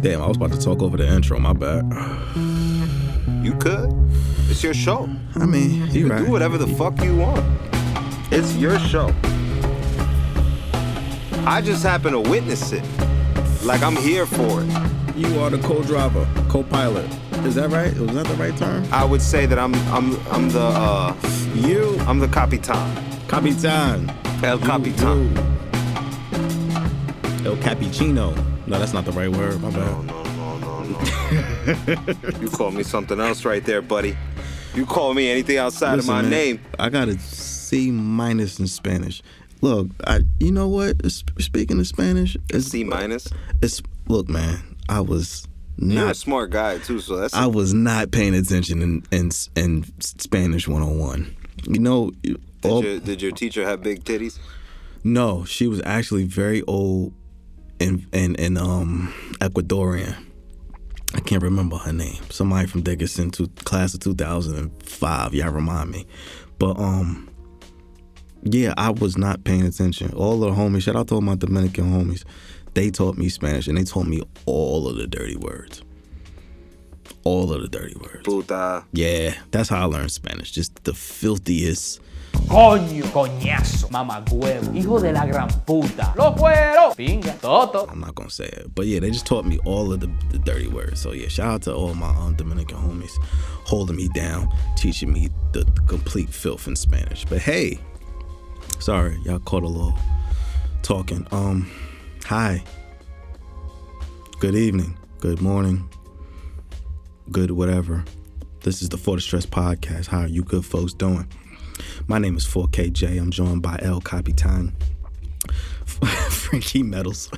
Damn, I was about to talk over the intro. My bad. You could. It's your show. I mean, you right. Do whatever the fuck you want. It's your show. I just happen to witness it. Like I'm here for it. You are the co-driver, co-pilot. Is that right? Was that the right term? I would say that I'm I'm I'm the uh You, I'm the capitan. Capitan. El You, Capitan. you. El Cappuccino. No, that's not the right word. My bad. no, no, no, no. you call me something else right there, buddy. You call me anything outside Listen, of my man, name. I got a C minus in Spanish. Look, I you know what? Speaking of Spanish, it's C minus. It's look, man. I was You're a not. smart guy too, so that's I was not paying attention in in, in Spanish 101. You know, did, all, your, did your teacher have big titties? no, she was actually very old and and and um Ecuadorian. I can't remember her name. Somebody from Dickinson, to class of 2005. Y'all remind me. But um, yeah, I was not paying attention. All the homies, shout out to all my Dominican homies. They taught me Spanish and they taught me all of the dirty words. All of the dirty words. Puta. Yeah, that's how I learned Spanish. Just the filthiest. Coño, coñazo, mamagüevo, hijo de la gran puta, lo fuero, pinga, toto. I'm not gonna say it, but yeah, they just taught me all of the, the dirty words. So yeah, shout out to all my um, Dominican homies holding me down, teaching me the, the complete filth in Spanish. But hey, sorry, y'all caught a little talking. Um, hi, good evening, good morning, good whatever. This is the For the Stress podcast. How are you good folks doing? My name is 4KJ. I'm joined by El Capitan, Frankie Metals.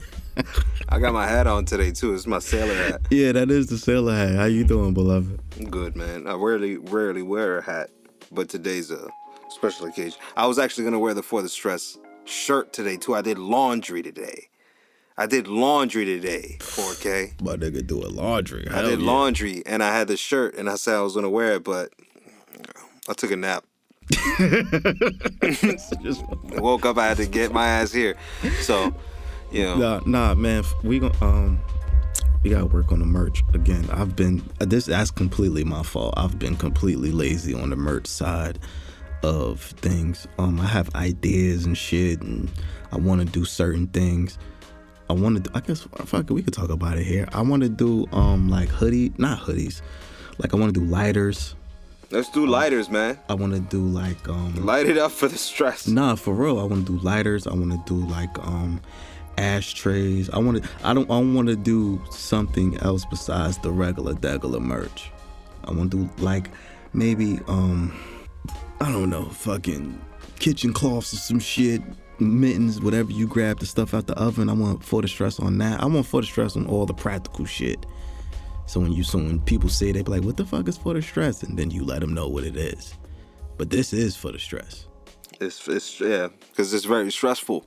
I got my hat on today too. It's my sailor hat. Yeah, that is the sailor hat. How you doing, beloved? I'm good, man. I rarely rarely wear a hat, but today's a special occasion. I was actually gonna wear the For the Stress shirt today too. I did laundry today. I did laundry today, 4K. My nigga do a laundry. I did laundry and I had the shirt and I said I was gonna wear it, but I took a nap. Just, Woke up, I had to get my ass here. So, you know, nah, nah, man. We gon' um, we gotta work on the merch again. I've been this. That's completely my fault. I've been completely lazy on the merch side of things. Um, I have ideas and shit, and I want to do certain things. I want to. I guess fuck, we could talk about it here. I want to do um like hoodie, not hoodies. Like I want to do lighters. Let's do lighters, man. I want to do like um Light it up for the stress. Nah, for real. I want to do lighters. I want to do like um ashtrays. I want to. I don't. I want to do something else besides the regular degular merch. I want to do like maybe um I don't know, fucking kitchen cloths or some shit, mittens, whatever you grab the stuff out the oven. I want for the stress on that. I want for the stress on all the practical shit. So when you so when people say they be like, "What the fuck is for the stress?" and then you let them know what it is. But this is for the stress. It's, it's yeah, because it's very stressful.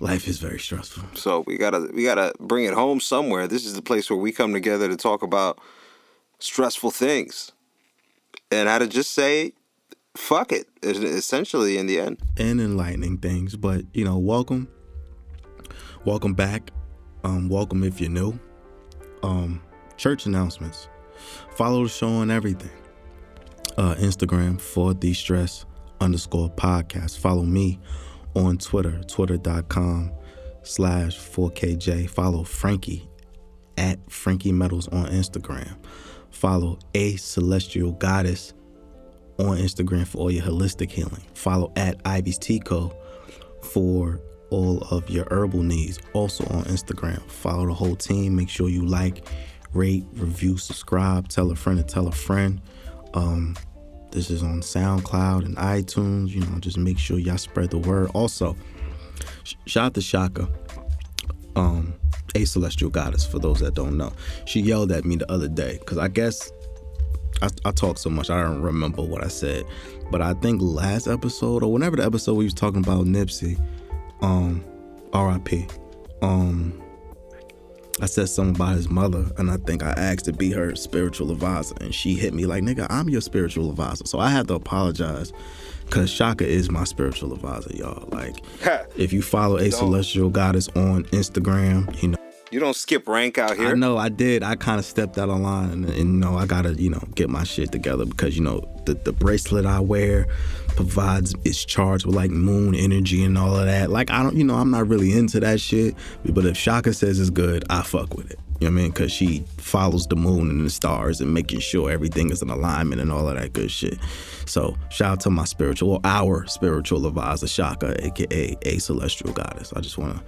Life is very stressful. So we gotta we gotta bring it home somewhere. This is the place where we come together to talk about stressful things, and how to just say, "Fuck it." Essentially, in the end, and enlightening things. But you know, welcome, welcome back. Um, welcome if you're new. Um, church announcements. Follow the show on everything. Uh, Instagram for the stress underscore podcast. Follow me on Twitter, twitter.com slash 4KJ. Follow Frankie at Frankie Metals on Instagram. Follow A Celestial Goddess on Instagram for all your holistic healing. Follow at Ivy's Tico for all of your herbal needs. Also on Instagram. Follow the whole team. Make sure you like, rate, review, subscribe, tell a friend to tell a friend. Um, this is on SoundCloud and iTunes. You know, just make sure y'all spread the word. Also, sh- shout out to Shaka, um, a celestial goddess. For those that don't know, she yelled at me the other day because I guess I, I talk so much I don't remember what I said, but I think last episode or whenever the episode we was talking about Nipsey, um, R.I.P. Um, I said something about his mother, and I think I asked to be her spiritual advisor, and she hit me like, "Nigga, I'm your spiritual advisor." So I had to apologize, cause Shaka is my spiritual advisor, y'all. Like, if you follow a celestial goddess on Instagram, you know. You don't skip rank out here. I know I did. I kind of stepped out of line, and, and you know I gotta you know get my shit together because you know the the bracelet I wear provides it's charged with like moon energy and all of that. Like I don't you know I'm not really into that shit, but if Shaka says it's good, I fuck with it. You know what I mean? Because she follows the moon and the stars and making sure everything is in alignment and all of that good shit. So shout out to my spiritual, well, our spiritual advisor Shaka, aka a celestial goddess. I just wanna.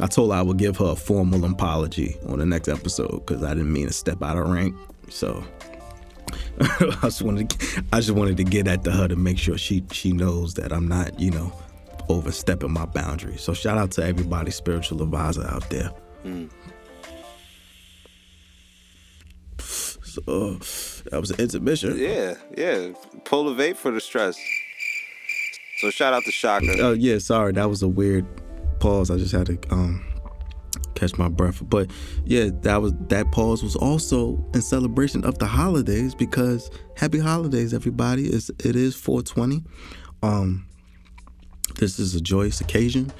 I told her I would give her a formal apology on the next episode because I didn't mean to step out of rank. So I just wanted to, I just wanted to get at to her to make sure she she knows that I'm not you know overstepping my boundaries. So shout out to everybody spiritual advisor out there. So uh, that was an intermission. Yeah, yeah. Pull a vape for the stress. So shout out to Shaka. Oh yeah, sorry, that was a weird pause. I just had to um catch my breath. But yeah, that was that pause was also in celebration of the holidays because happy holidays, everybody. It's it is 420. Um this is a joyous occasion.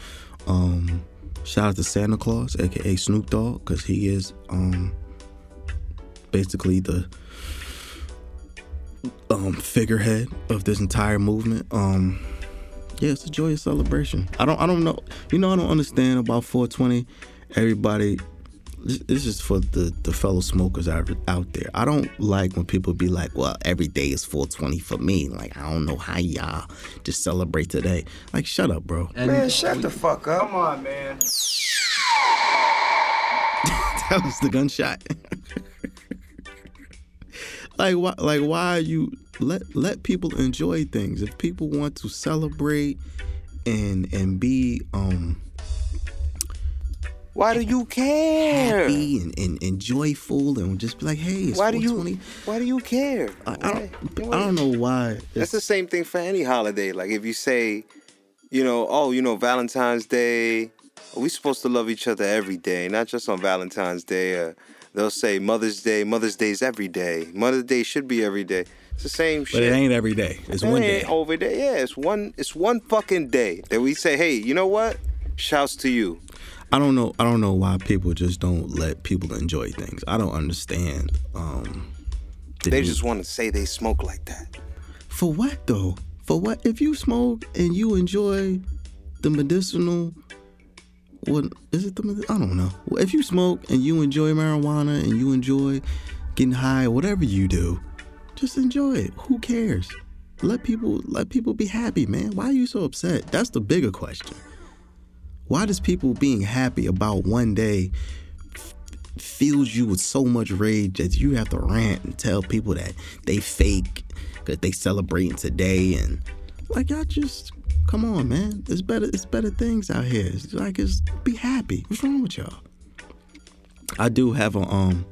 Um shout out to Santa Claus, aka Snoop Dogg, because he is um basically the um figurehead of this entire movement. Um yeah, it's a joyous celebration. I don't I don't know. You know I don't understand about 420. Everybody this, this is for the the fellow smokers out, out there. I don't like when people be like, "Well, every day is 420 for me." Like, I don't know how y'all just celebrate today. Like, shut up, bro. Man, shut the fuck up. Come on, man. that was the gunshot. like why like why are you let let people enjoy things. If people want to celebrate and and be um Why do you care? happy and, and, and joyful and just be like, hey, it's Why do you? Why do you care? I, I don't I don't know why. That's the same thing for any holiday. Like if you say, you know, oh, you know, Valentine's Day, we supposed to love each other every day, not just on Valentine's Day. Uh, they'll say Mother's Day. Mother's Day's every day. Mother's Day should be every day. It's the same but shit. But it ain't every day. It's It one ain't day. over there. Yeah, it's one. It's one fucking day that we say, hey, you know what? Shouts to you. I don't know. I don't know why people just don't let people enjoy things. I don't understand. Um, the They just want to say they smoke like that. For what though? For what? If you smoke and you enjoy the medicinal, what is it? The I don't know. If you smoke and you enjoy marijuana and you enjoy getting high whatever you do, just enjoy it. Who cares? Let people let people be happy, man. Why are you so upset? That's the bigger question. Why does people being happy about one day f- fills you with so much rage that you have to rant and tell people that they fake because they celebrating today and like y'all just come on man. It's better it's better things out here. It's like it's be happy. What's wrong with y'all? I do have a um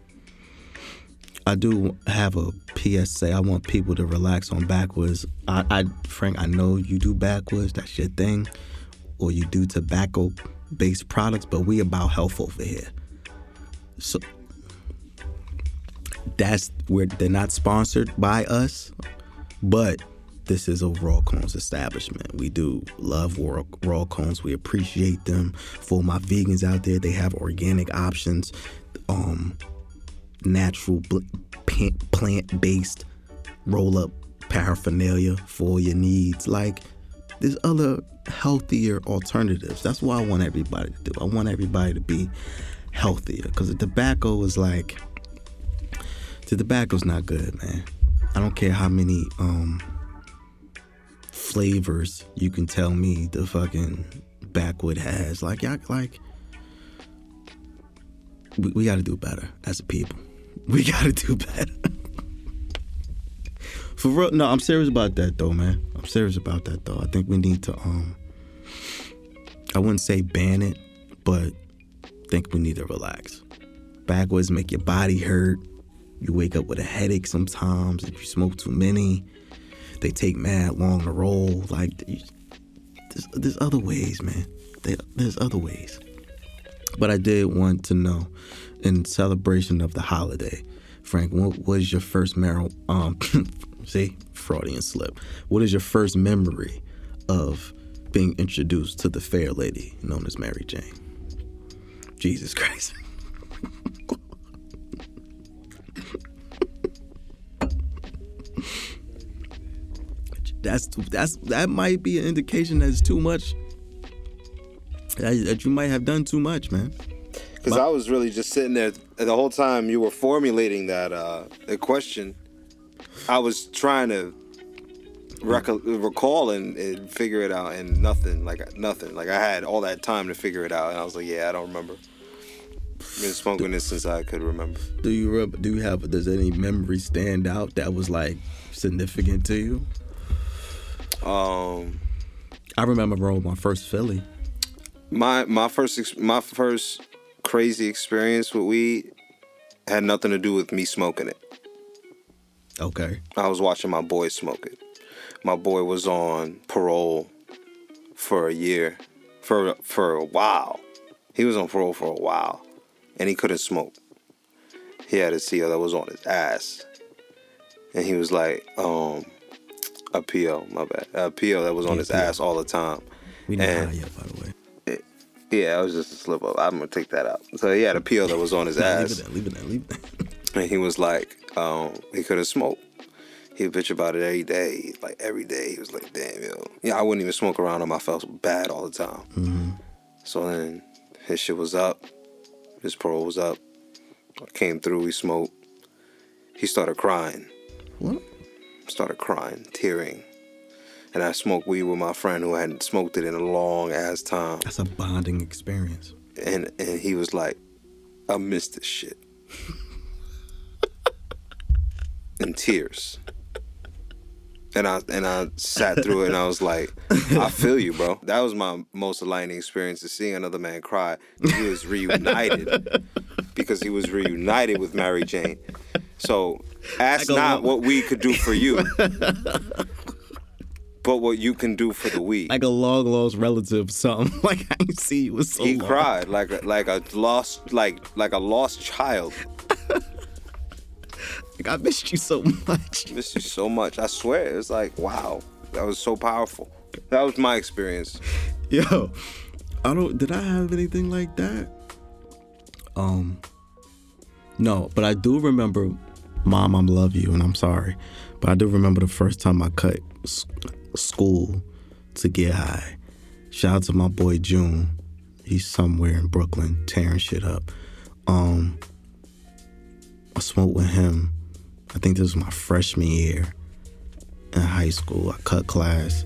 i do have a psa i want people to relax on backwards. I i frank i know you do backwards. That's your thing or you do tobacco based products but we about health over here so that's where they're not sponsored by us, but this is a Raw Cones establishment. We do love Raw, Cones. We appreciate them. For my vegans out there, they have organic options, um, natural plant based roll up paraphernalia for your needs. Like there's other healthier alternatives. That's what I want everybody to do. I want everybody to be healthier because the tobacco is like the tobacco's not good, man. I don't care how many um flavors you can tell me the fucking backwood has. Like y'all like we, we gotta do better as a people. We gotta do better. For real, no, I'm serious about that though, man. I'm serious about that though. I think we need to um I wouldn't say ban it, but think we need to relax. Backwoods make your body hurt. You wake up with a headache sometimes if you smoke too many. They take mad long to roll. Like there's, there's other ways, man. There, there's other ways. But I did want to know, in celebration of the holiday, Frank, what was your first marijuana? Um, See, Freudian slip. What is your first memory of being introduced to the fair lady known as Mary Jane? Jesus Christ. that's that's that might be an indication that's too much. That, that you might have done too much, man. Because I was really just sitting there the whole time you were formulating that uh, question. I was trying to rec- recall and, and figure it out, and nothing, like nothing. Like I had all that time to figure it out, and I was like, yeah, I don't remember. Been smoking this since I could remember. Do you do you have does any memory stand out that was like significant to you? Um, I remember rolling my first Philly. my my first ex- my first crazy experience with weed had nothing to do with me smoking it. Okay. I was watching my boy smoke it. My boy was on parole for a year, for for a while. He was on parole for a while, and he couldn't smoke. He had a CO that was on his ass, and he was like, um, a PO, my bad, a PO that was on Yeah, his PO. ass all the time. We know And- yet, by the way. Yeah, it was just a slip up. I'm gonna take that out. So he had a PO that was on his Nah, leave ass. it there, leave it there, leave it there. and he was like, um, he couldn't smoke. He would bitch about it every day, like every day. He was like, damn, yo. Yeah, I wouldn't even smoke around him. I felt bad all the time. So then his shit was up. His parole was up. I came through, we smoked. He started crying, What? started crying, tearing. And I smoked weed with my friend who hadn't smoked it in a long ass time. That's a bonding experience. And and he was like, I miss this shit. in tears. And I and I sat through it and I was like, I feel you, bro. That was my most enlightening experience to seeing another man cry. He was reunited because he was reunited with Mary Jane. So ask not what we could do for you, but what you can do for the weed. Like a long lost relative, or something. Like I see you was so he long. cried like a, like a lost like like a lost child. Like I missed you so much. missed you so much. I swear, it's like wow, that was so powerful. That was my experience. Yo, I don't. Did I have anything like that? Um, no, but I do remember, Mom, I love you, and I'm sorry, but I do remember the first time I cut school to get high. Shout out to my boy June. He's somewhere in Brooklyn tearing shit up. Um, I smoked with him. I think this was my freshman year in high school. I cut class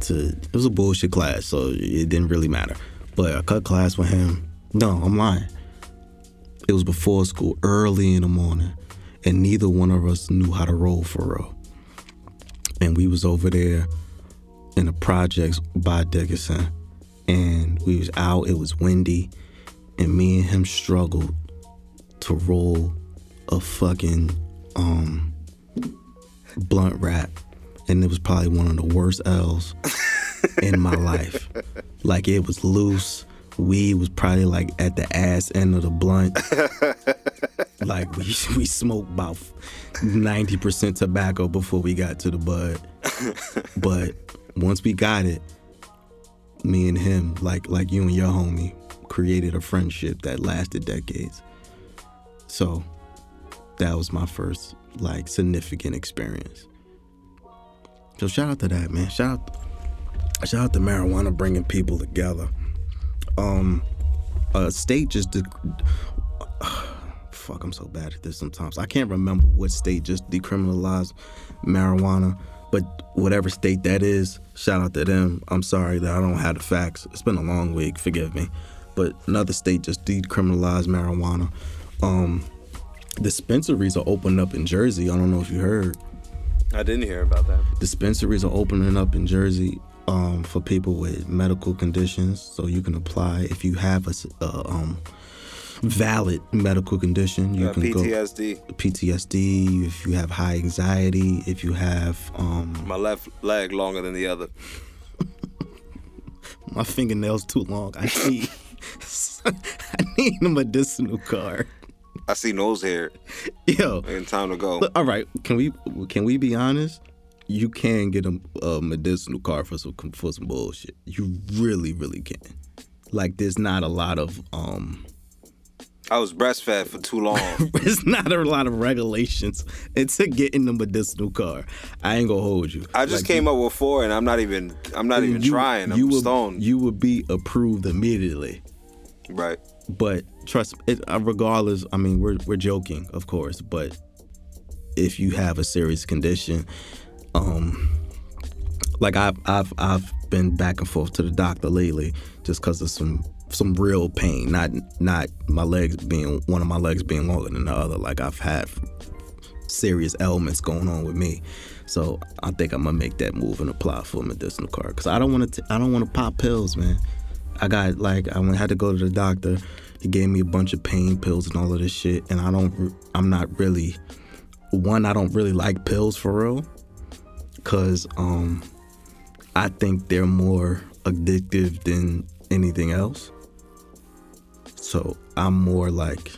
to it was a bullshit class, so it didn't really matter. But I cut class with him. No, I'm lying. It was before school, early in the morning, and neither one of us knew how to roll for real. And we was over there in the projects by Dickinson, and we was out. It was windy, and me and him struggled to roll a fucking um blunt wrap, and it was probably one of the worst L's in my life. Like it was loose. Weed was probably like at the ass end of the blunt. like we we smoked about ninety percent tobacco before we got to the bud. but once we got it, me and him, like like you and your homie, created a friendship that lasted decades. So that was my first like significant experience. So shout out to that man. Shout out, shout out to marijuana bringing people together. Um, a state just fuck. I'm so bad at this sometimes. I can't remember what state just decriminalized marijuana, but whatever state that is, shout out to them. I'm sorry that I don't have the facts. It's been a long week. Forgive me, but another state just decriminalized marijuana. Um, dispensaries are opening up in Jersey. I don't know if you heard I didn't hear about that. dispensaries are opening up in Jersey um, for people with medical conditions. So you can apply if you have a, um, valid medical condition. You Uh, can PTSD. go PTSD. If you have high anxiety, if you have um, My left leg longer than the other. my fingernails too long, I need I need a medicinal card. I see nose hair. Yo, And time to go. But, all right, can we can we be honest? You can get a, a medicinal card for some for some bullshit. You really, really can. Like, there's not a lot of um I was breastfed for too long. it's not a lot of regulations into getting the medicinal card. I ain't gonna hold you. I just Like, came up with four, and I'm not even. I'm not even you- trying. I'm you would, stoned. You would be approved immediately. right. But trust it, uh, regardless. I mean, we're we're joking, of course, but if you have a serious condition, um, like I've I've I've been back and forth to the doctor lately just because of some some real pain, not not my legs being one of my legs being longer than the other. Like I've had serious ailments going on with me. So I think I'm gonna make that move and apply for a medicinal card because I don't want to. I don't want to pop pills, man. I got like I had to go to the doctor. He gave me a bunch of pain pills and all of this shit, and I don't. I'm not really. One, I don't really like pills for real, cause um, I think they're more addictive than anything else. So I'm more like.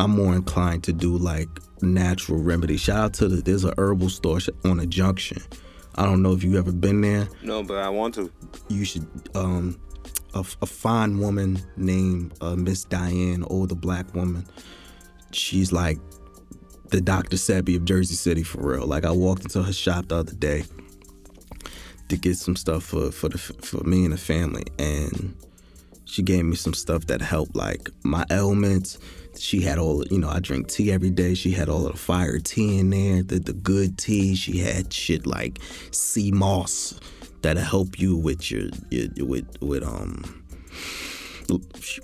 I'm more inclined to do like natural remedies. Shout out to the there's a herbal store on a junction. I don't know if you ever been there No, but I want to. you should um a, a fine woman named uh, Miss Diane, older black woman. She's like the Dr. Sebi of Jersey City for real. Like I walked into her shop the other day to get some stuff for for the for me and the family, and she gave me some stuff that helped like my ailments. She had all you know. I drink tea every day. She had all of the fire tea in there, the the good tea. She had shit like sea moss that'll help you with your, your with with um.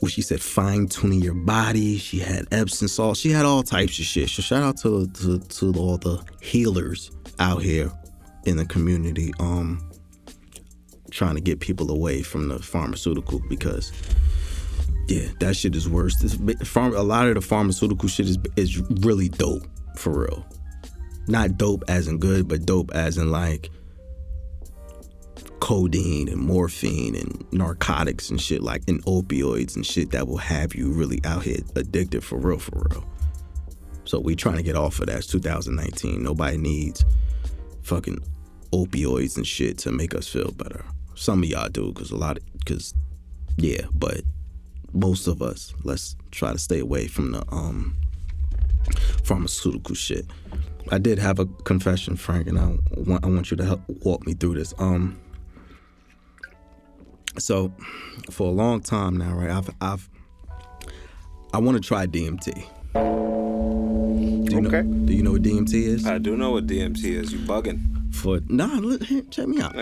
What she said, fine tuning your body. She had Epsom salt. She had all types of shit. So shout out to to, to all the healers out here in the community. Um, trying to get people away from the pharmaceutical because yeah, that shit is worse. This farm, a lot of the pharmaceutical shit is is really dope for real. Not dope as in good, but dope as in like codeine and morphine and narcotics and shit like and opioids and shit that will have you really out here addicted for real, for real. So we trying to get off of that. It's 2019. Nobody needs fucking opioids and shit to make us feel better. Some of y'all do, cause a lot of, cause yeah, but most of us, let's try to stay away from the um pharmaceutical shit. I did have a confession, Frank, and I want I want you to help walk me through this. Um, so for a long time now, right? I've I've I want to try DMT. Do you Okay. Know, do you know what DMT is? I do know what DMT is. You bugging? For nah, look, check me out.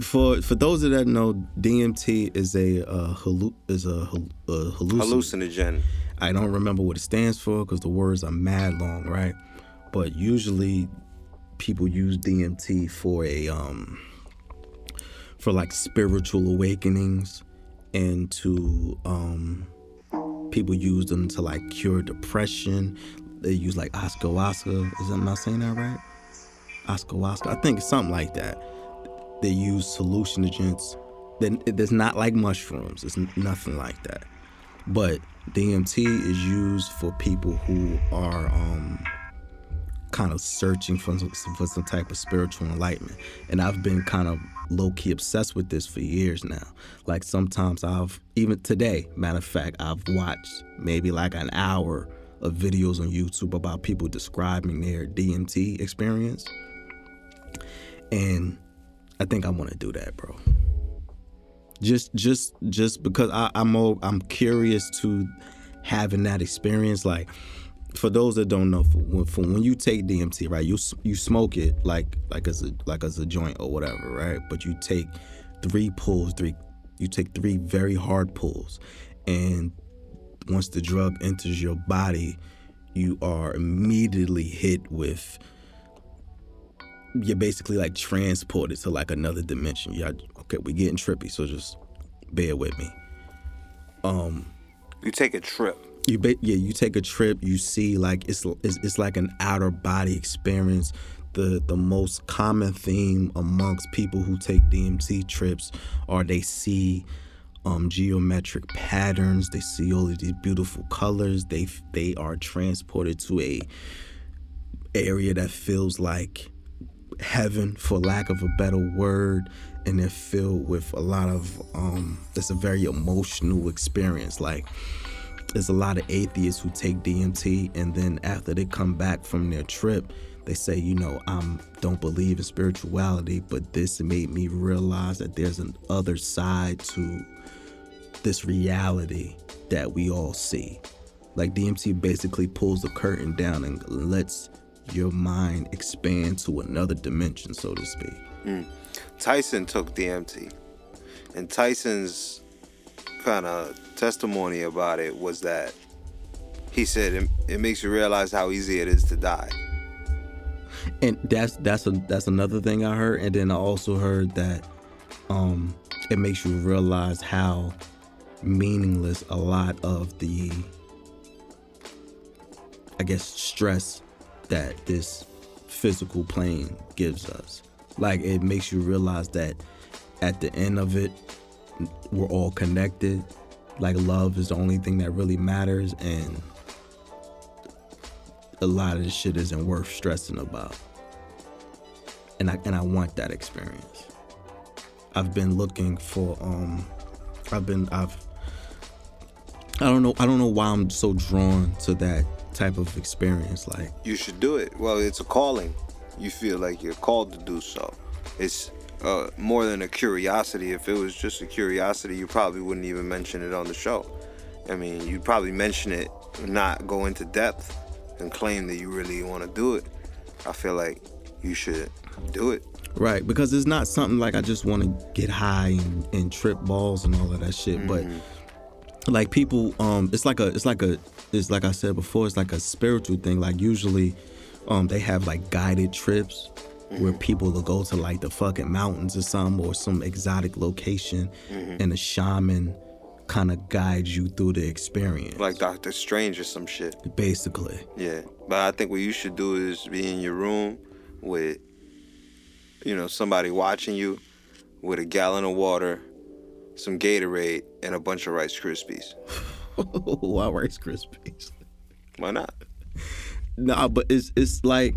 For for those that know, DMT is a uh, hallu- is a, hal- a hallucin- Hallucinogen. I don't remember what it stands for because the words are mad long, right? But usually, people use DMT for a um for like spiritual awakenings, and to um people use them to like cure depression. They use like ayahuasca. Is that am I saying that right? Ayahuasca. I think it's something like that. They use hallucinogens. Then it's not like mushrooms. It's nothing like that. But DMT is used for people who are um, kind of searching for some, for some type of spiritual enlightenment. And I've been kind of low key obsessed with this for years now. Like sometimes I've, even today, matter of fact, I've watched maybe like an hour of videos on YouTube about people describing their DMT experience. And I think I want to do that, bro just just just because I, I'm more, I'm curious to having that experience. Like for those that don't know, for when, for when you take DMT, right, you you smoke it like like as a like as a joint or whatever, right? But you take three pulls, three you take three very hard pulls, and once the drug enters your body, you are immediately hit with you're basically like transported to like another dimension. Yeah, okay, we're getting trippy, so just bear with me. Um, you take a trip. You ba- yeah, you take a trip, you see like it's, it's it's like an outer body experience. The the most common theme amongst people who take DMT trips are they see um, geometric patterns, they see all of these beautiful colors. They they are transported to a area that feels like heaven for lack of a better word and they're filled with a lot of um it's a very emotional experience like there's a lot of atheists who take DMT and then after they come back from their trip, they say, you know, I don't believe in spirituality, but this made me realize that there's an other side to this reality that we all see. Like DMT basically pulls the curtain down and lets your mind expand to another dimension, so to speak. Tyson took DMT, and Tyson's kind of testimony about it was that he said it, it makes you realize how easy it is to die. and that's that's a that's another thing I heard. And then I also heard that um it makes you realize how meaningless a lot of the I guess stress that this physical plane gives us. Like it makes you realize that at the end of it we're all connected. Like love is the only thing that really matters and a lot of this shit isn't worth stressing about. And I and I want that experience. I've been looking for um I've been I've I don't know I don't know why I'm so drawn to that type of experience like You should do it. Well, it's a calling. You feel like you're called to do so. It's uh, more than a curiosity. If it was just a curiosity, you probably wouldn't even mention it on the show. I mean, you'd probably mention it, not go into depth, and claim that you really want to do it. I feel like you should do it. Right, because it's not something like I just want to get high and, and trip balls and all of that shit. But like people, um, it's like a, it's like a, it's like I said before, it's like a spiritual thing. Like usually, um, they have like guided trips where people will go to like the fucking mountains or something or some exotic location, and a shaman kind of guides you through the experience. Like Doctor Strange or some shit. basically. Yeah, but I think what you should do is be in your room with, you know, somebody watching you, with a gallon of water, some Gatorade, and a bunch of Rice Krispies. Why Rice Krispies? Why not? Nah, but it's it's like,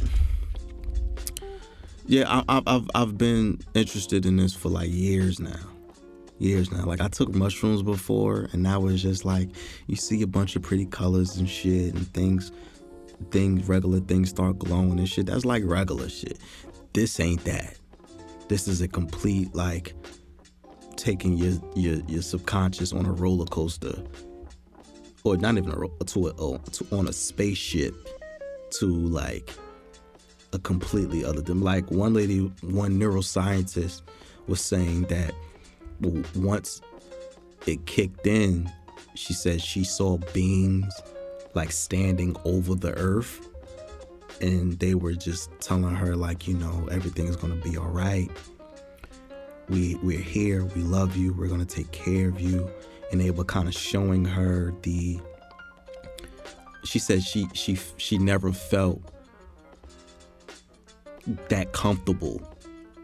yeah, I, I, I've I've been interested in this for like years now, years now. Like I took mushrooms before, and now was just like you see a bunch of pretty colors and shit, and things, things, regular things start glowing and shit. That's like regular shit. This ain't that. This is a complete like taking your your your subconscious on a roller coaster, or not even a ro- to a oh, to, on a spaceship to like a completely other than like one lady one neuroscientist was saying that once it kicked in she said she saw beings like standing over the earth and they were just telling her like you know everything is to be all right. We we're here we love you we're to take care of you and they were kind of showing her the she said she she she never felt that comfortable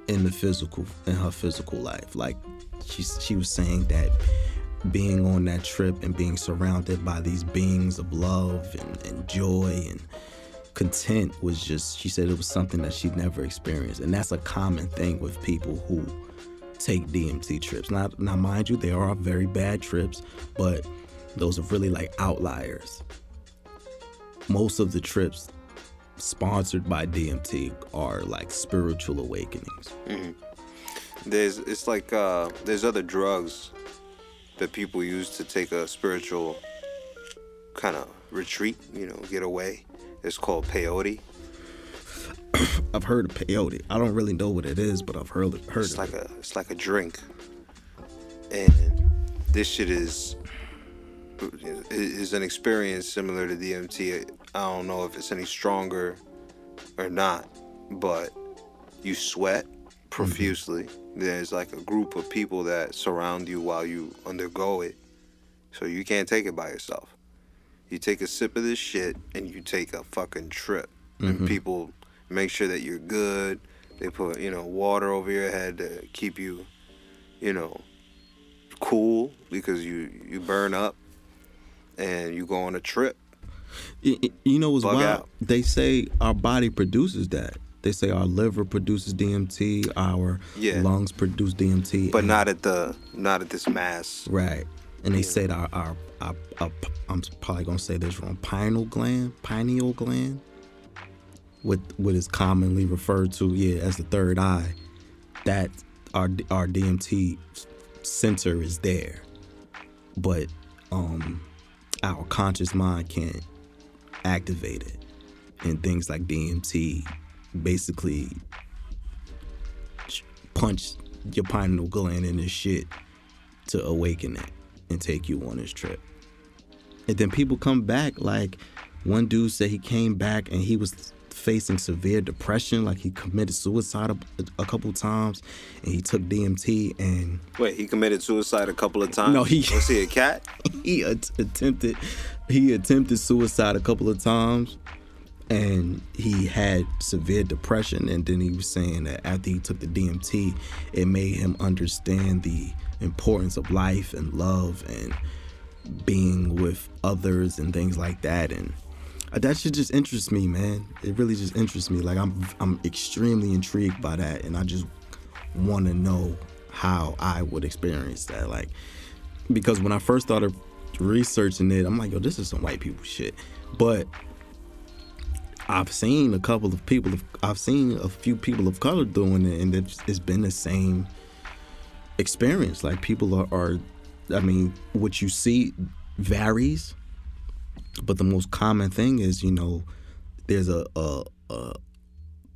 in the physical in her physical life. Like she she was saying that being on that trip and being surrounded by these beings of love and, and joy and content was just she said it was something that she'd never experienced. And that's a common thing with people who take DMT trips now now mind you there are very bad trips but those are really like outliers most of the trips sponsored by DMT are like spiritual awakenings. There's it's like uh, there's other drugs that people use to take a spiritual kind of retreat, you know, get away. It's called peyote. I've heard of peyote. I don't really know what it is, but I've heard heard It's like it. a it's like a drink, and this shit is is an experience similar to DMT. I don't know if it's any stronger or not, but you sweat profusely. There's like a group of people that surround you while you undergo it, so you can't take it by yourself. You take a sip of this shit and you take a fucking trip, and mm-hmm. people make sure that you're good. They put you know water over your head to keep you, you know, cool because you you burn up, and you go on a trip. You know what's Bug wild? out. They say our body produces that. They say our liver produces DMT, our Yeah. lungs produce DMT, but not at the not at this mass. right. and they said our, our, our, our I'm probably gonna say this wrong pineal gland, pineal gland, what what is commonly referred to yeah as the third eye, that our our DMT center is there, but um our conscious mind can't activate it, and things like DMT basically punch your pineal gland in this shit to awaken it and take you on this trip. And then people come back like one dude said he came back and he was facing severe depression, like he committed suicide a, a couple times, and he took DMT and Wait, he committed suicide a couple of times. No, he- was he a cat? he at- attempted he attempted suicide a couple of times and he had severe depression and then he was saying that after he took the DMT it made him understand the importance of life and love and being with others and things like that and that shit just interests me man it really just interests me like I'm I'm extremely intrigued by that and I just want to know how I would experience that like because when I first started researching it, I'm like, yo, this is some white people shit. But I've seen a couple of people, I've seen a few people of color doing it, and it's, it's been the same experience. Like people are, are, I mean, what you see varies, but the most common thing is, you know, there's a, a, a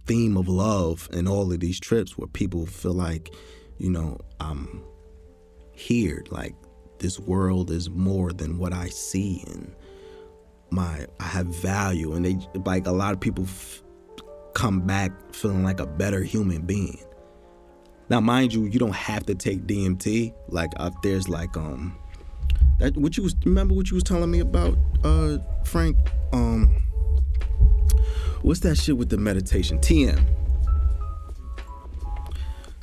theme of love in all of these trips where people feel like, you know, I'm here, like this world is more than what I see and my I have value and they like a lot of people f- come back feeling like a better human being. Now mind you, you don't have to take DMT like uh, there's like um that what you was remember what you was telling me about uh Frank um what's that shit with the meditation TM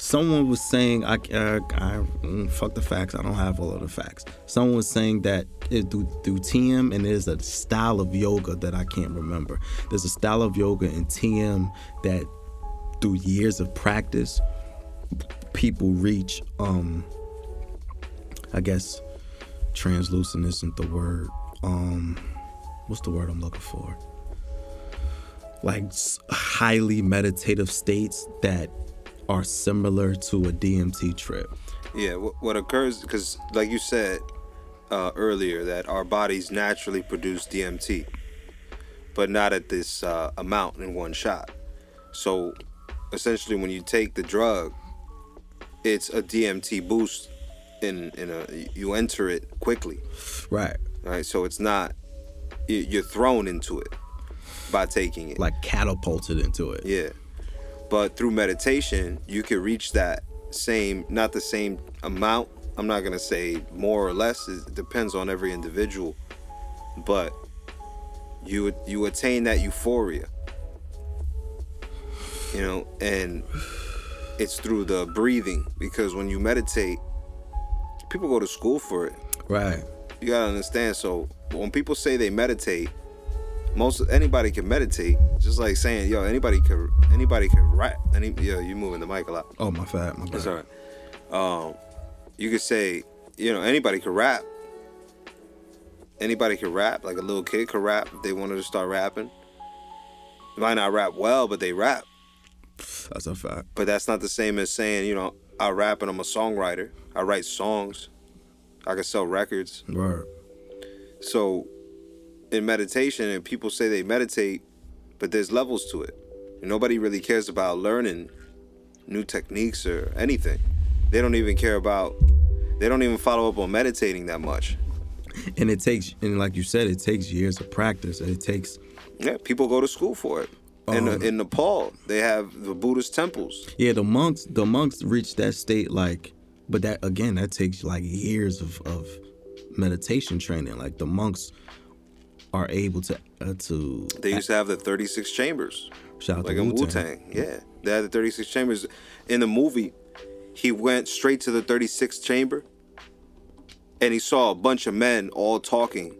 someone was saying I, uh, I mm, fuck the facts. I don't have all of the facts. Someone was saying that it, through, through TM and there's a style of yoga that I can't remember. There's a style of yoga in TM that through years of practice, people reach. Um, I guess translucent isn't the word. Um, what's the word I'm looking for? Like highly meditative states that are similar to a DMT trip. Yeah, what, occurs because, like you said uh, earlier, that our bodies naturally produce DMT, but not at this uh, amount in one shot. So, essentially, when you take the drug, it's a DMT boost. In in a you enter it quickly, Right. right? So it's not you- you're thrown into it by taking it. Like catapulted into it. Yeah. But through meditation, you can reach that same, not the same amount. I'm not going to say more or less. It depends on every individual. But you you attain that euphoria. You know, and it's through the breathing because when you meditate, people go to school for it. Right. You got to understand so when people say they meditate, most anybody can meditate. Just like saying, yo, anybody could anybody can rap. Any yo, you moving the mic a lot. Oh my fat, my bad. That's all right. Um, you could say, you know, anybody can rap. Anybody can rap. Like a little kid could rap if they wanted to start rapping. They might not rap well, but they rap. That's a fact. But that's not the same as saying, you know, I rap and I'm a songwriter. I write songs. I can sell records. Right. So, in meditation, and people say they meditate, but there's levels to it. Nobody really cares about learning new techniques or anything. They don't even care about. They don't even follow up on meditating that much. And it takes, and like you said, it takes years of practice. And it takes, Yeah, people go to school for it. In, Um, in Nepal, they have the Buddhist temples. yeah, the monks, the monks reach that state like, but that again, that takes like years of, of meditation training. Like the monks are able to, uh, to They used to have the 36 chambers. shout out like to in Wu Tang. Yeah, they had the 36 chambers. In the movie, he went straight to the 36th chamber, and he saw a bunch of men all talking,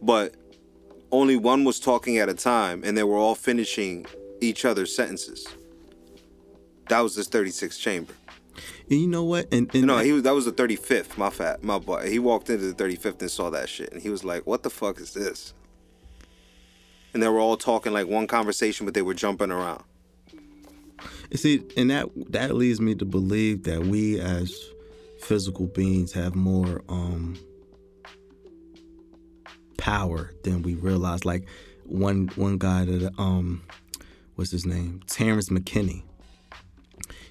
but only one was talking at a time, and they were all finishing each other's sentences. That was this 36th chamber. And you know what? And, and No, he was that was the 35th. My fat, my boy. He walked into the 35th and saw that shit, and he was like, "What the fuck is this?" And they were all talking like one conversation, but they were jumping around. You See, and that that leads me to believe that we as physical beings have more um power than we realize. Like one one guy that um what's his name? Terence McKenna.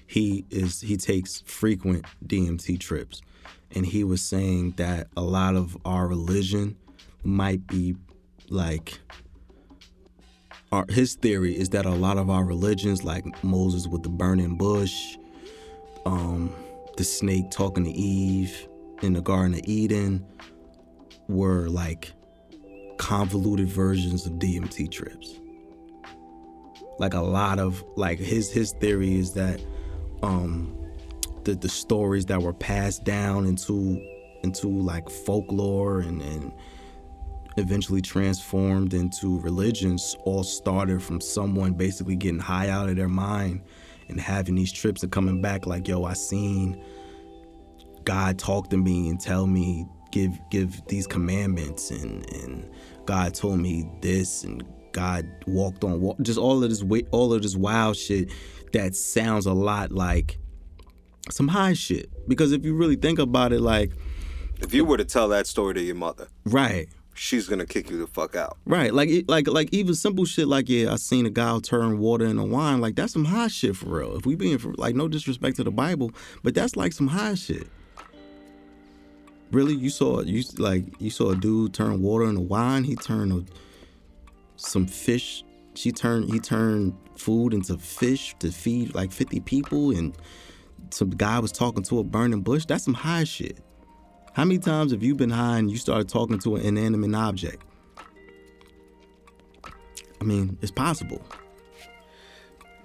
He is he takes frequent DMT trips and he was saying that a lot of our religion might be like our, his theory is that a lot of our religions, like Moses with the burning bush, um, the snake talking to Eve in the Garden of Eden, were like convoluted versions of DMT trips. Like a lot of like his his theory is that um, the the stories that were passed down into into like folklore and and eventually transformed into religions all started from someone basically getting high out of their mind and having these trips and coming back like yo i seen god talk to me and tell me give give these commandments and and god told me this and god walked on wa- just all of this all of this wild shit that sounds a lot like some high shit because if you really think about it like If you were to tell that story to your mother, right she's gonna kick you the fuck out. Right, like like like even simple shit like yeah, I seen a guy turn water into wine. Like that's some high shit for real. If we being for like no disrespect to the Bible, but that's like some high shit. Really, you saw you like you saw a dude turn water into wine. He turned a, some fish. She turned he turned food into fish to feed like fifty people, and some guy was talking to a burning bush. That's some high shit. How many times have you been high and you started talking to an inanimate object? I mean, it's possible.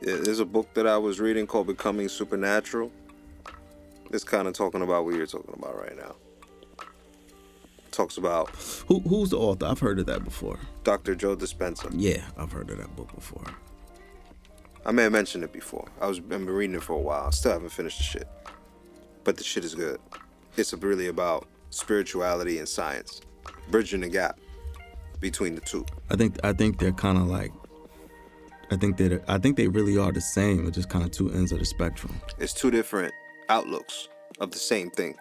There's a book that I was reading called Becoming Supernatural. It's kind of talking about what you're talking about right now. Talks about Who, who's the author? I've heard of that before. Dr. Joe Dispenza. Yeah, I've heard of that book before. I may have mentioned it before. I was I've been reading it for a while. Still haven't finished the shit, but the shit is good. It's really about spirituality and science, bridging the gap between the two. I think I think they're kind of like. I think that I think they really are the same. They're just kind of two ends of the spectrum. It's two different outlooks of the same thing.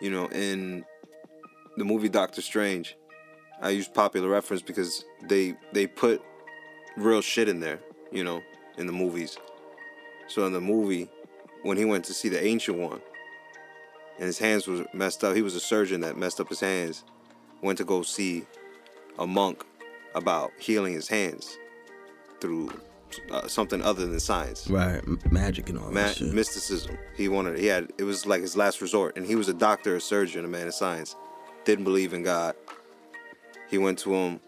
You know, in the movie Doctor Strange, I use popular reference because they they put real shit in there, you know, in the movies. So in the movie, when he went to see the ancient one and his hands was messed up, he was a surgeon that messed up his hands, went to go see a monk about healing his hands through uh, something other than science Right, magic and all ma- that shit. mysticism. He wanted, he had, it was like his last resort. And he was a doctor, a surgeon, a man of science. Didn't believe in God. He went to him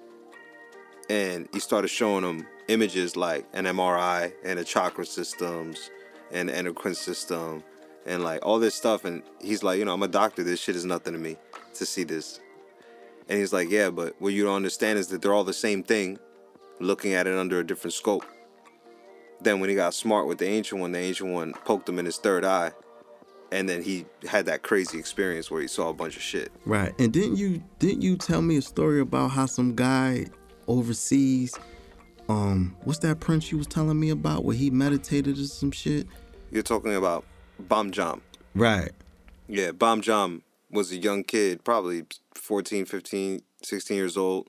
and he started showing him images like an MRI and the chakra systems and the endocrine system and like all this stuff. And he's like, you know, I'm a doctor. This shit is nothing to me to see this. And he's like, yeah, but what you don't understand is that they're all the same thing, looking at it under a different scope. Then when he got smart with the ancient one, the ancient one poked him in his third eye, and then he had that crazy experience where he saw a bunch of shit. Right, and didn't you didn't you tell me a story about how some guy overseas, um, what's that prince you was telling me about where he meditated or some shit? You're talking about Bomjon. Right. Yeah, Bomjon was a young kid, probably 14, 15, 16 years old.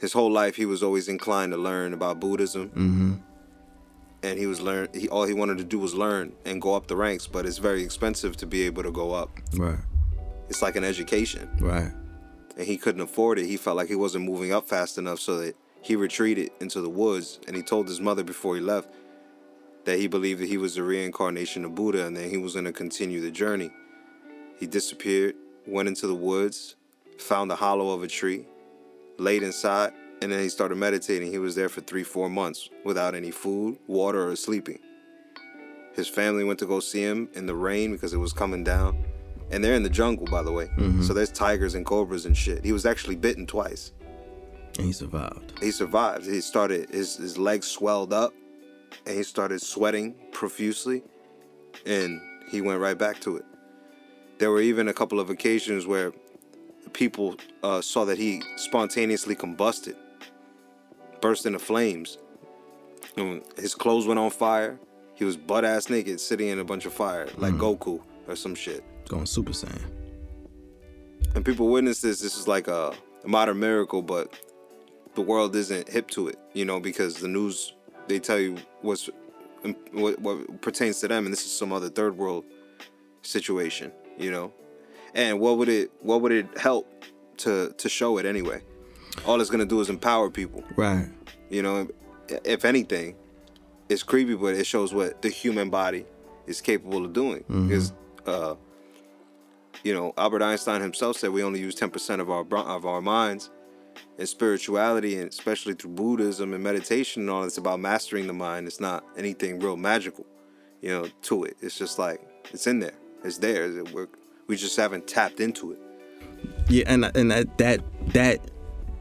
His whole life he was always inclined to learn about Buddhism. Mm-hmm. And he was learn he all he wanted to do was learn and go up the ranks, but it's very expensive to be able to go up. Right. It's like an education. Right. and he couldn't afford it. He felt like he wasn't moving up fast enough, so that he retreated into the woods. And he told his mother before he left that he believed that he was the reincarnation of Buddha, and that he was going to continue the journey. He disappeared, went into the woods, found the hollow of a tree, laid inside, and then he started meditating. He was there for three, four months without any food, water, or sleeping. His family went to go see him in the rain because it was coming down. And they're in the jungle, by the way. So there's tigers and cobras and shit. He was actually bitten twice. And he survived. He survived. He started, his, his legs swelled up and he started sweating profusely. and he went right back to it. There were even a couple of occasions where people uh, saw that he spontaneously combusted, burst into flames. And his clothes went on fire. He was butt ass naked, sitting in a bunch of fire, like hmm. Goku or some shit. Going Super Saiyan. And people witnessed this. This is like a, a modern miracle, but the world isn't hip to it, you know, because the news they tell you what's what, what pertains to them, and this is some other third world situation, you know. And what would it what would it help to to show it anyway? All it's gonna do is empower people, Right. you know. If anything, it's creepy, but it shows what the human body is capable of doing. Because, uh, you know, Albert Einstein himself said we only use ten percent of our of our minds. And spirituality, and especially through Buddhism and meditation and all, it's about mastering the mind. It's not anything real magical, you know, to it. It's just like it's in there. It's there. We're, we just haven't tapped into it. Yeah, and and that that that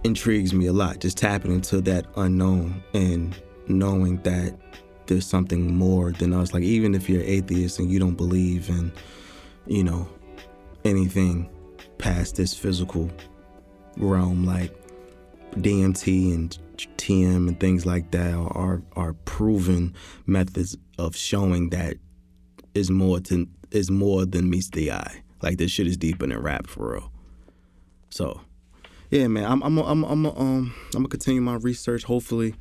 intrigues me a lot. Just tapping into that unknown and knowing that there's something more than us. Like even if you're atheist and you don't believe in, you know, anything past this physical realm, like DMT and TM and things like that are are proven methods of showing that is more to is more than meets the eye. Like this shit is deeper than rap for real. So, yeah, man, I'm I'm I'm I'm um I'm gonna continue my research. Hopefully,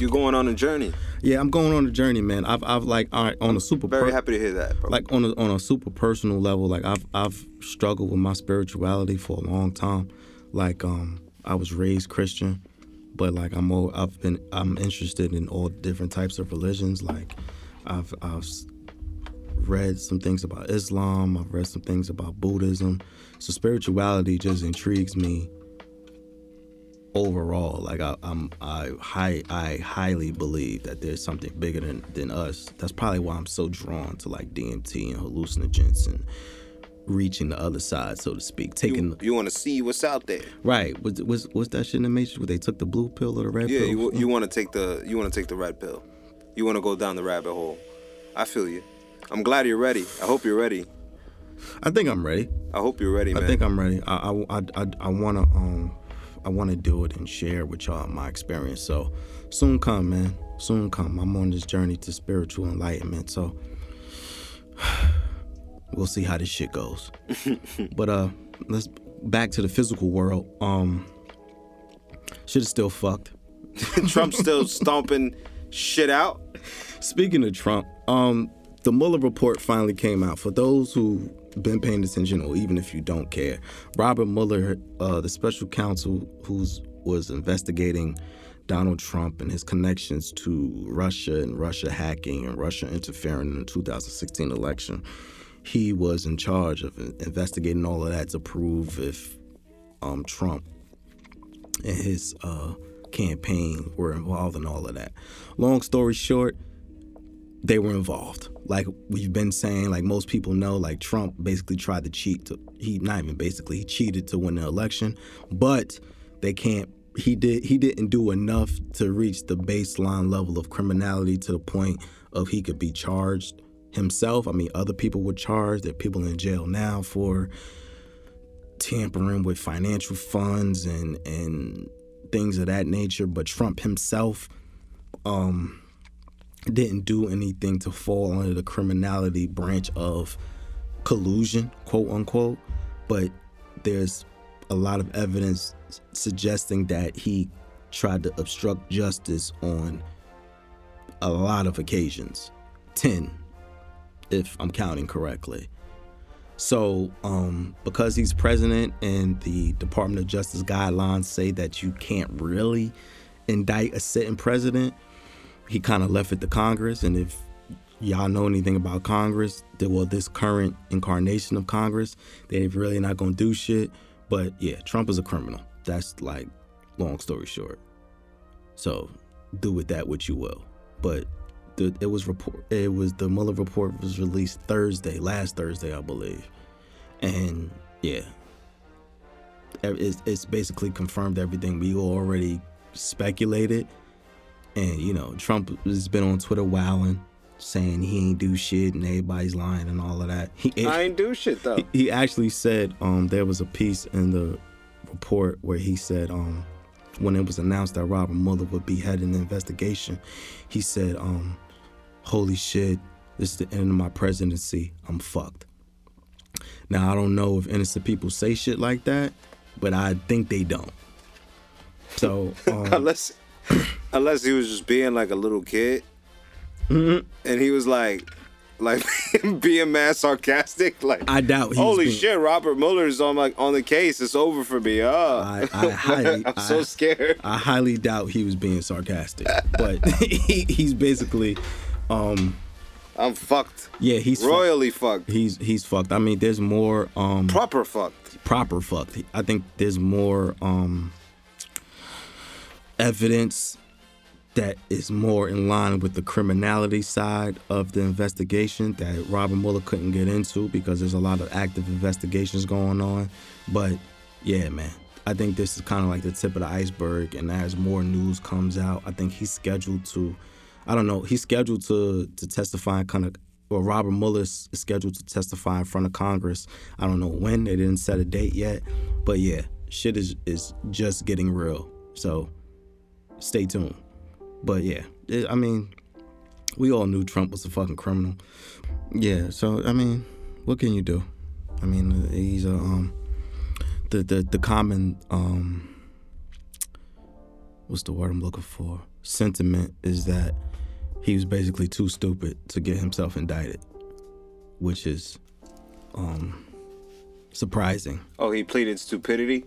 You're going on a journey. yeah, I'm going on a journey, man. I've I've like right, on a super Very per- happy to hear that, bro. like on a on a super personal level. Like I've I've struggled with my spirituality for a long time. Like um I was raised Christian, but like I'm all, I've been I'm interested in all different types of religions. Like I've I've read some things about Islam. I've read some things about Buddhism. So spirituality just intrigues me overall. Like I, I'm I high I highly believe that there's something bigger than than us. That's probably why I'm so drawn to like DMT and hallucinogens and reaching the other side, so to speak. Taking you, you want to see what's out there. right. Was was what's that shit in the Matrix where they took the blue pill or the red Yeah, pill? you you want to take the you want to take the red pill. You want to go down the rabbit hole. I feel you. I'm glad you're ready. I hope you're ready. I think I'm ready. I hope you're ready, man. I think I'm ready. I I I, I, I wanna um I wanna do it and share with y'all my experience. So soon come, man. Soon come. I'm on this journey to spiritual enlightenment. So we'll see how this shit goes. but uh let's back to the physical world. Um shit is still fucked. Trump's still stomping shit out. Speaking of Trump, um, the Mueller report finally came out. For those who've been paying attention, or even if you don't care, Robert Mueller, uh, the special counsel who was investigating Donald Trump and his connections to Russia and Russia hacking and Russia interfering in the 2016 election, he was in charge of investigating all of that to prove if um, Trump and his uh, campaign were involved in all of that. Long story short, they were involved. Like we've been saying, like most people know, like Trump basically tried to cheat. To, he not even basically he cheated to win the election, but they can't. He did. He didn't do enough to reach the baseline level of criminality to the point of he could be charged himself. I mean, other people were charged. There are people in jail now for tampering with financial funds and and things of that nature. But Trump himself, um, didn't do anything to fall under the criminality branch of collusion, quote unquote. But there's a lot of evidence suggesting that he tried to obstruct justice on a lot of occasions 10 if i'm counting correctly so um, because he's president and the department of justice guidelines say that you can't really indict a sitting president he kind of left it to Congress. And if y'all know anything about Congress, that well, this current incarnation of Congress, they're really not gonna do shit. But yeah, Trump is a criminal. That's like long story short. So do with that what you will. But the, it was report. It was the Mueller report was released Thursday, last Thursday, I believe. And yeah, it's, it's basically confirmed everything we already speculated and you know, Trump has been on Twitter wowing, saying he ain't do shit and everybody's lying and all of that. He, I ain't do shit though. he, he actually said um, there was a piece in the report where he said um, when it was announced that Robert Mueller would be heading the investigation, he said, um, "Holy shit, this is the end of my presidency. I'm fucked." Now I don't know if innocent people say shit like that, but I think they don't. So um, unless unless he was just being like a little kid Mm-hmm. and he was like like being mad sarcastic like I doubt holy being- shit robert mueller's on like on the case it's over for me oh I- I highly- i'm so I- scared I highly doubt he was being sarcastic, but he, he's basically, um, i'm fucked yeah, he's fucked. royally fucked He's he's fucked. I mean, there's more um proper fucked proper fucked. I think there's more um evidence that is more in line with the criminality side of the investigation that Robert Mueller couldn't get into because there's a lot of active investigations going on. But yeah, man, I think this is kind of like the tip of the iceberg. And as more news comes out, I think he's scheduled to, I don't know, he's scheduled to to testify kind of. Well, Robert Mueller is scheduled to testify in front of Congress. I don't know when. They didn't set a date yet, but yeah, shit is is just getting real. So stay tuned. But yeah, it- I mean, we all knew Trump was a fucking criminal. Yeah, so I mean, what can you do? I mean, he's a um, the the the common um, what's the word I'm looking for? Sentiment is that he was basically too stupid to get himself indicted, which is um surprising. oh he pleaded stupidity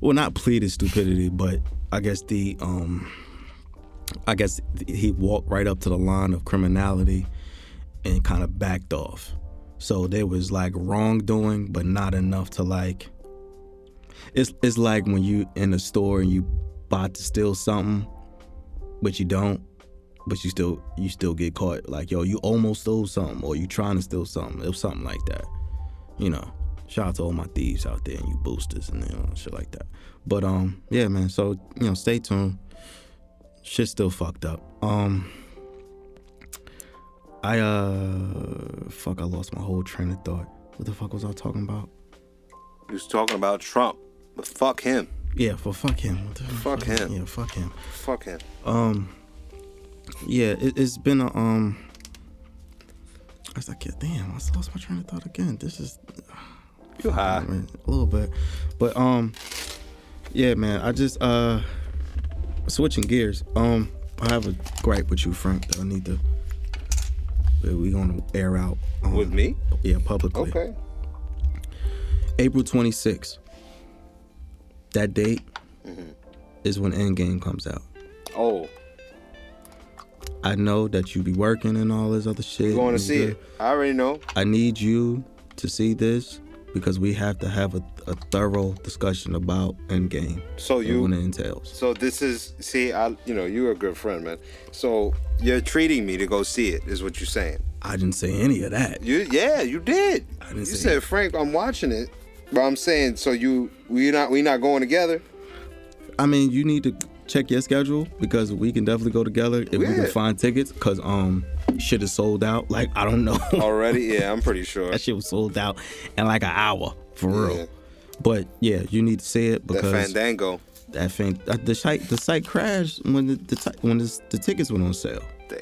Well, not pleaded stupidity, but I guess the um I guess he walked right up to the line of criminality and kind of backed off. So there was like wrongdoing, but not enough to like. It's it's like when you in a store and you about to steal something, but you don't, but you still you still get caught. Like yo, you almost stole something, or you trying to steal something. It was something like that. You know. Shout out to all my thieves out there and you boosters and you know, shit like that. But um, yeah, man. So you know, stay tuned. Shit's still fucked up. Um, I uh, fuck, I lost my whole train of thought. What the fuck was I talking about? he was talking about trump but fuck him Yeah, for fuck him. What the Fuck him. Yeah, fuck him. fuck him Um, yeah, it, it's been a um. I was like, yeah, damn, I lost my train of thought again. This is you high a little bit, but um, yeah, man. I just uh, switching gears. Um, I have a gripe with you, Frank. That I need to. We gonna air out um, with me Yeah, publicly. okay April 26th. That date Mm-hmm. is when Endgame comes out. oh I know that you be working and all this other shit. you going to see good. it i already know I need you to see this because we have to have a, a thorough discussion about Endgame. So you- what it entails. So this is see, I you know you're a good friend, man. So you're treating me to go see it, is what you're saying. I didn't say any of that. You yeah, you did. I didn't you say said Frank, I'm watching it, but I'm saying so you we not we not going together. I mean, you need to check your schedule because we can definitely go together if we can find tickets. Cause um, shit have sold out. Like I don't know. Already, yeah, I'm pretty sure. that shit was sold out in like an hour for real. Yeah. But yeah, you need to see it That because Fandango. that fan, uh, the site the site crashed when the, the when the, the tickets went on sale. Damn.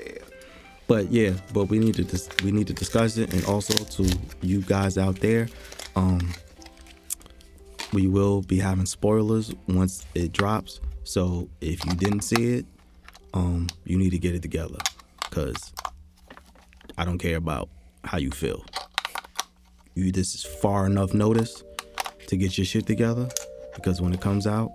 But yeah, but we need to dis- we need to discuss it, and also to you guys out there, um, we will be having spoilers once it drops. So if you didn't see it, um, you need to get it together, cause I don't care about how you feel. You this is far enough notice to get your shit together, because when it comes out,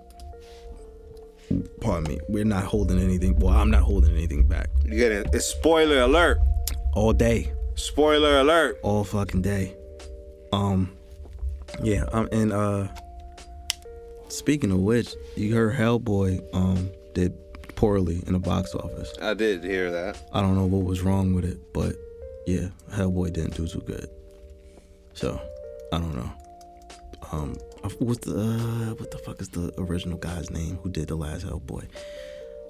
pardon me, we're not holding anything. Well, I'm not holding anything back You get it? It's spoiler alert. all day. Spoiler alert. all fucking day. Um, yeah. Um, and uh, speaking of which, you heard Hellboy um did poorly in the box office. I did hear that. I don't know what was wrong with it, but yeah, Hellboy didn't do too good. So I don't know. Um, what's the uh, what the fuck is the original guy's name who did the last Hellboy?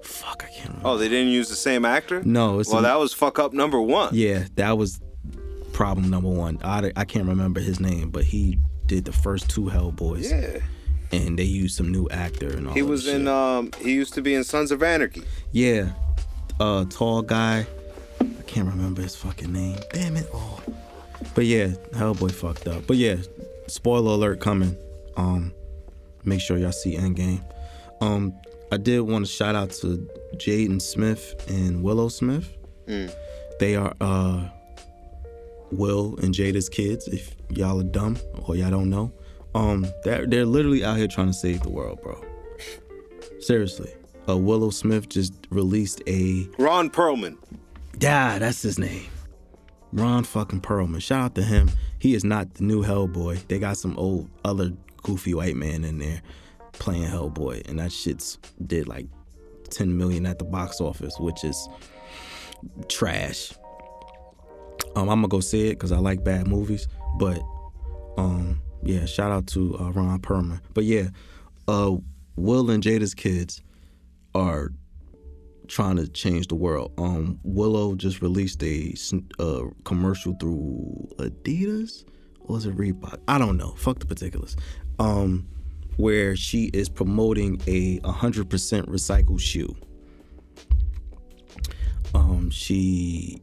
Fuck, I can't remember. Oh, they didn't use the same actor? No, it's Well, a- that was fuck up number one. Yeah, that was problem number one. I, I can't remember his name, but he did the first two Hellboys, Yeah. and they used some new actor and all. He was shit. in um he used to be in Sons of Anarchy. Yeah, uh, tall guy. I can't remember his fucking name. Damn it! Oh, but yeah, Hellboy fucked up. But yeah, spoiler alert coming. Um, make sure y'all see Endgame. Um, I did want to shout out to Jaden Smith and Willow Smith. Mm. They are uh Will and Jada's kids. If y'all are dumb or y'all don't know, um, they're they're literally out here trying to save the world, bro. Seriously. Uh, Willow Smith just released a Ron Perlman. Yeah, that's his name. Ron fucking Perlman. Shout out to him. He is not the new Hellboy. They got some old other goofy white man in there playing Hellboy, and that shit's did like 10 million at the box office, which is trash. Um, I'm gonna go see it because I like bad movies, but um, yeah, shout out to uh, Ron Perlman. But yeah, uh, Will and Jada's kids are trying to change the world. Um, Willow just released a uh, commercial through Adidas or was it Reebok? I don't know. Fuck the particulars. Um, where she is promoting a 100% recycled shoe. Um, she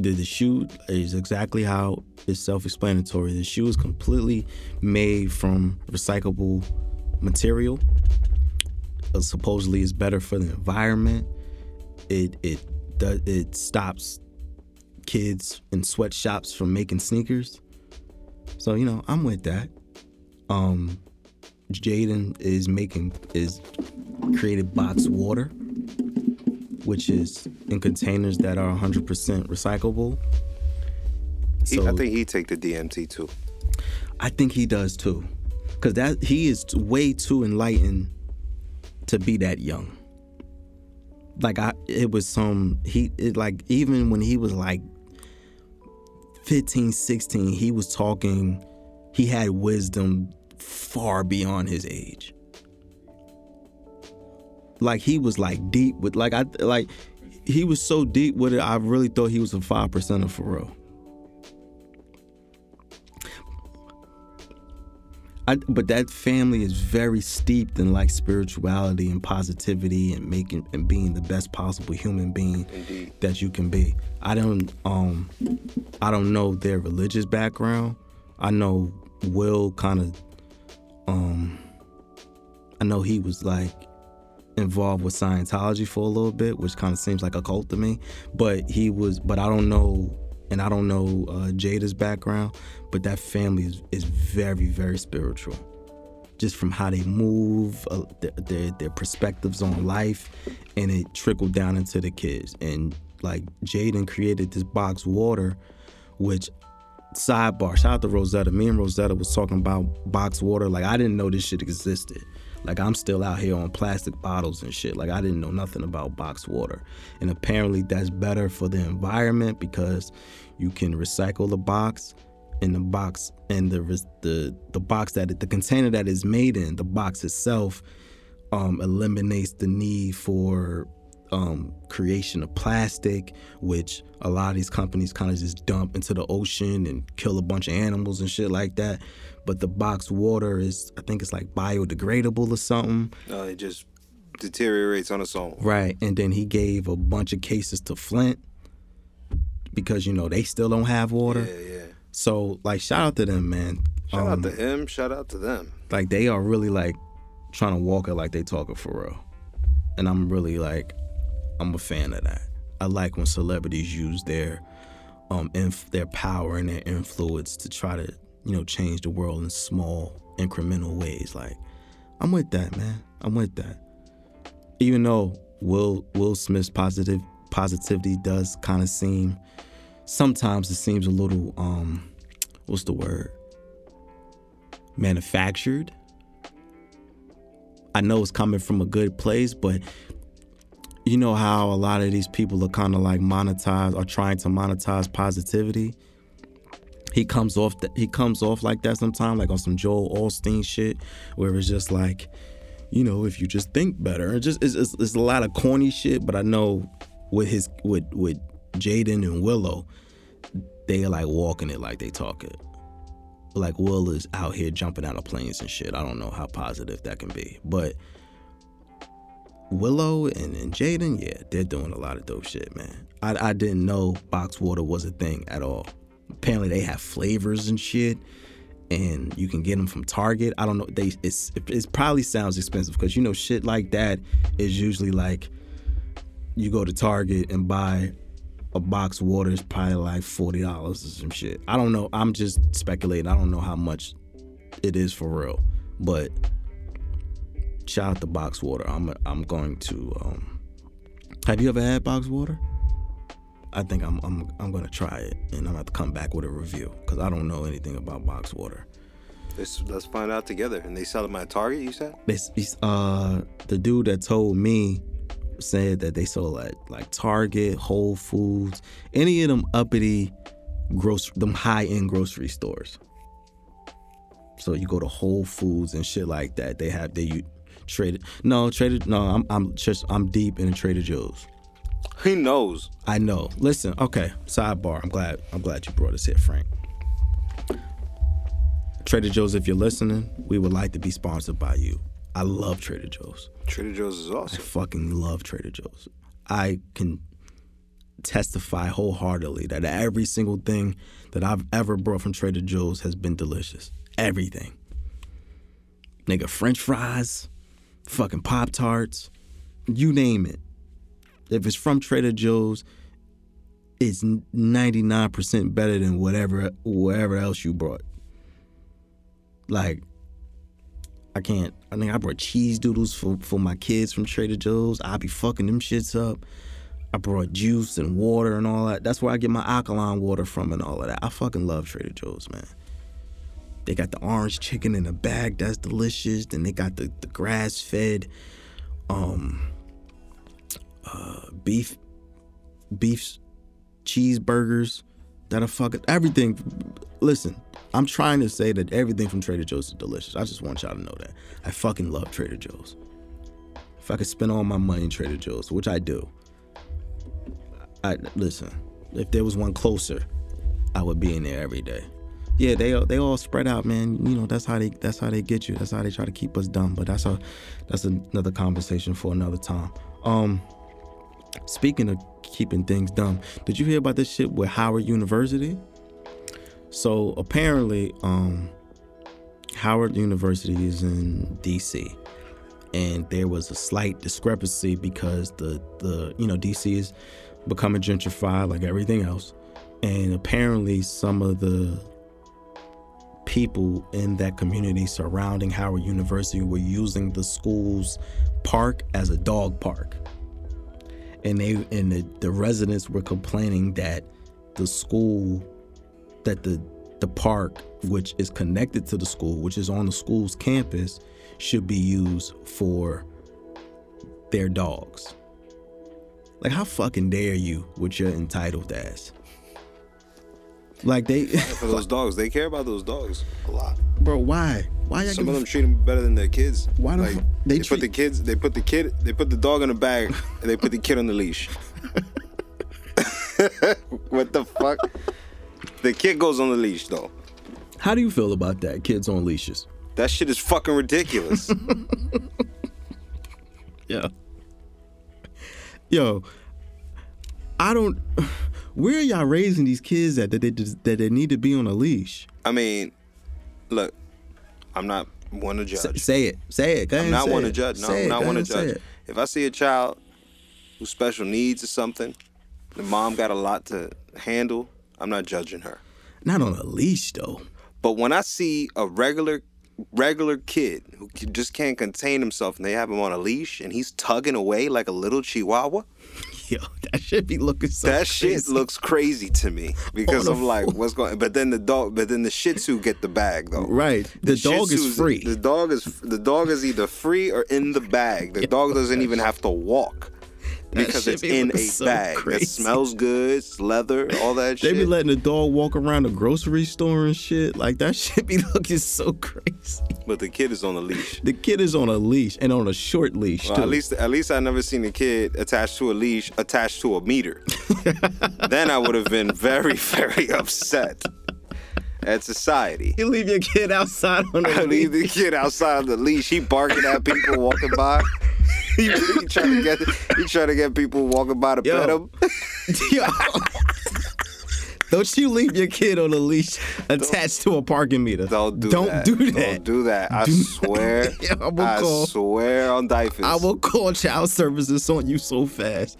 the, the shoe is exactly how it's self-explanatory. The shoe is completely made from recyclable material. Uh, supposedly, is better for the environment. It it does it stops kids in sweatshops from making sneakers. So you know, I'm with that. Um, Jaden is making is created box water, which is in containers that are 100% recyclable. He, I think he take the DMT too. I think he does too, cause that he is way too enlightened to be that young. Like I, it was some he it like even when he was like 15, 16, he was talking. He had wisdom far beyond his age. Like he was like deep with like I like he was so deep with it. I really thought he was a five percenter for real. I, but that family is very steeped in like spirituality and positivity and making and being the best possible human being Indeed. that you can be. I don't um I don't know their religious background. I know Will kind of um I know he was like involved with Scientology for a little bit, which kind of seems like a cult to me. But he was, but I don't know, and I don't know uh, Jada's background. But that family is, is very, very spiritual. Just from how they move, uh, their, their their perspectives on life, and it trickled down into the kids. And like Jaden created this box water, which sidebar, shout out to Rosetta. Me and Rosetta was talking about box water. Like I didn't know this shit existed. Like I'm still out here on plastic bottles and shit. Like I didn't know nothing about box water. And apparently that's better for the environment because you can recycle the box and the box and the the the box that it, the container that is made in, the box itself um, eliminates the need for um, creation of plastic, which a lot of these companies kind of just dump into the ocean and kill a bunch of animals and shit like that. But the boxed water is, I think it's like biodegradable or something. No, it just deteriorates on its own. Right. And then he gave a bunch of cases to Flint because, you know, they still don't have water. Yeah, yeah. So, like, shout out to them, man. Shout Um, out to him. Shout out to them. like they are really like trying to walk it like they talk it for real and i'm really like i'm a fan of that. I like when celebrities use their um inf- their power and their influence to try to you know change the world in small incremental ways. Like i'm with that man. I'm with that. Even though will will smith's positive positivity does kind of seem sometimes it seems a little um what's the word? Manufactured. I know it's coming from a good place, but you know how a lot of these people are kind of like monetize or trying to monetize positivity. He comes off he comes off like that sometimes, like on some Joel Osteen shit, where it's just like, you know, if you just think better. It just it's, it's, it's a lot of corny shit, but I know with his with with Jaden and Willow, they like walking it like they talk it. Like Will is out here jumping out of planes and shit. I don't know how positive that can be, but Willow and, and Jaden, yeah, they're doing a lot of dope shit, man. I, I didn't know box water was a thing at all. Apparently, they have flavors and shit, and you can get them from Target. I don't know. They it's it probably sounds expensive because you know shit like that is usually like you go to Target and buy a box water is probably like forty dollars or some shit. I don't know. I'm just speculating. I don't know how much it is for real, but shout out to box water. I'm I'm going to. Um, have you ever had box water? I think I'm I'm I'm gonna try it, and I'm gonna have to come back with a review because I don't know anything about box water. Let's, let's find out together. And they sell them at Target. You said? This, this, uh, the dude that told me said that they sold at like Target, Whole Foods, any of them uppity, gross, them high end grocery stores. So you go to Whole Foods and shit like that. They have they you traded no traded no. I'm I'm just I'm deep in Trader Joe's. He knows. I know. Listen, okay. Sidebar. I'm glad. I'm glad you brought us here, Frank. Trader Joe's, if you're listening, we would like to be sponsored by you. I love Trader Joe's. Trader Joe's is awesome. I fucking love Trader Joe's. I can testify wholeheartedly that every single thing that I've ever brought from Trader Joe's has been delicious. Everything. Nigga, French fries, fucking Pop Tarts, you name it. If it's from Trader Joe's, it's 99% better than whatever whatever else you brought. Like, I can't. I think I brought cheese doodles for, for my kids from Trader Joe's. I be fucking them shits up. I brought juice and water and all that. That's where I get my alkaline water from and all of that. I fucking love Trader Joe's, man. They got the orange chicken in a bag that's delicious. Then they got the, the grass fed um uh beef beef cheeseburgers that are fucking everything. Listen, I'm trying to say that everything from Trader Joe's is delicious. I just want y'all to know that. I fucking love Trader Joe's. If I could spend all my money in Trader Joe's, which I do, I listen. If there was one closer, I would be in there every day. Yeah, they they all spread out, man. You know that's how they that's how they get you. That's how they try to keep us dumb. But that's a that's another conversation for another time. Um, speaking of keeping things dumb, did you hear about this shit with Howard University? So apparently, um, Howard University is in D.C. and there was a slight discrepancy because the the you know D.C. is becoming gentrified like everything else, and apparently some of the people in that community surrounding Howard University were using the school's park as a dog park. And they and the, the residents were complaining that the school that the the park which is connected to the school, which is on the school's campus, should be used for their dogs. Like how fucking dare you with your entitled ass? Like they For those dogs, they care about those dogs a lot. Bro, why? Why y'all Some of them treat them better than their kids. Why the like, fu- they, they put the kids? They put the kid. They put the dog in a bag and they put the kid on the leash. what the fuck? The kid goes on the leash though. How do you feel about that? Kids on leashes. That shit is fucking ridiculous. Yeah. Yo, I don't. Where are y'all raising these kids at that they that they need to be on a leash? I mean, look, I'm not one to S- judge. say it. Say it. Go I'm not one to judge. No, I'm not one to ahead and say judge. If I see a child who's special needs or something, the mom got a lot to handle. I'm not judging her. Not on a leash though. But when I see a regular regular kid who just can't contain himself and they have him on a leash and he's tugging away like a little chihuahua, Yo, that should be looking so. that shit looks crazy to me because I'm like, floor. what's going? But then the dog, but then the Shih Tzu get the bag though. right. The, Shih dog is free. The dog is the dog is either free or in the bag. The dog doesn't even have to walk. Because it's be in a so bag crazy. that smells good, it's leather, all that They shit. They be letting the dog walk around the grocery store and shit. Like that shit be looking so crazy. but the kid is on a leash. The kid is on a leash and on a short leash Well, too. at least, at least I never seen a kid attached to a leash attached to a meter. then I would have been very, very upset at society. you leave your kid outside on a I leash. leave the kid outside the leash. He barking at people walking by. he, he trying to get he trying to get people walking by to Yo. pet him. Yo. Don't you leave your kid on a leash attached to a parking meter. Don't do Don't that. do that. Don't do that. I Do- swear. Yeah, I will I call. swear on diapers. I will call child services on you so fast.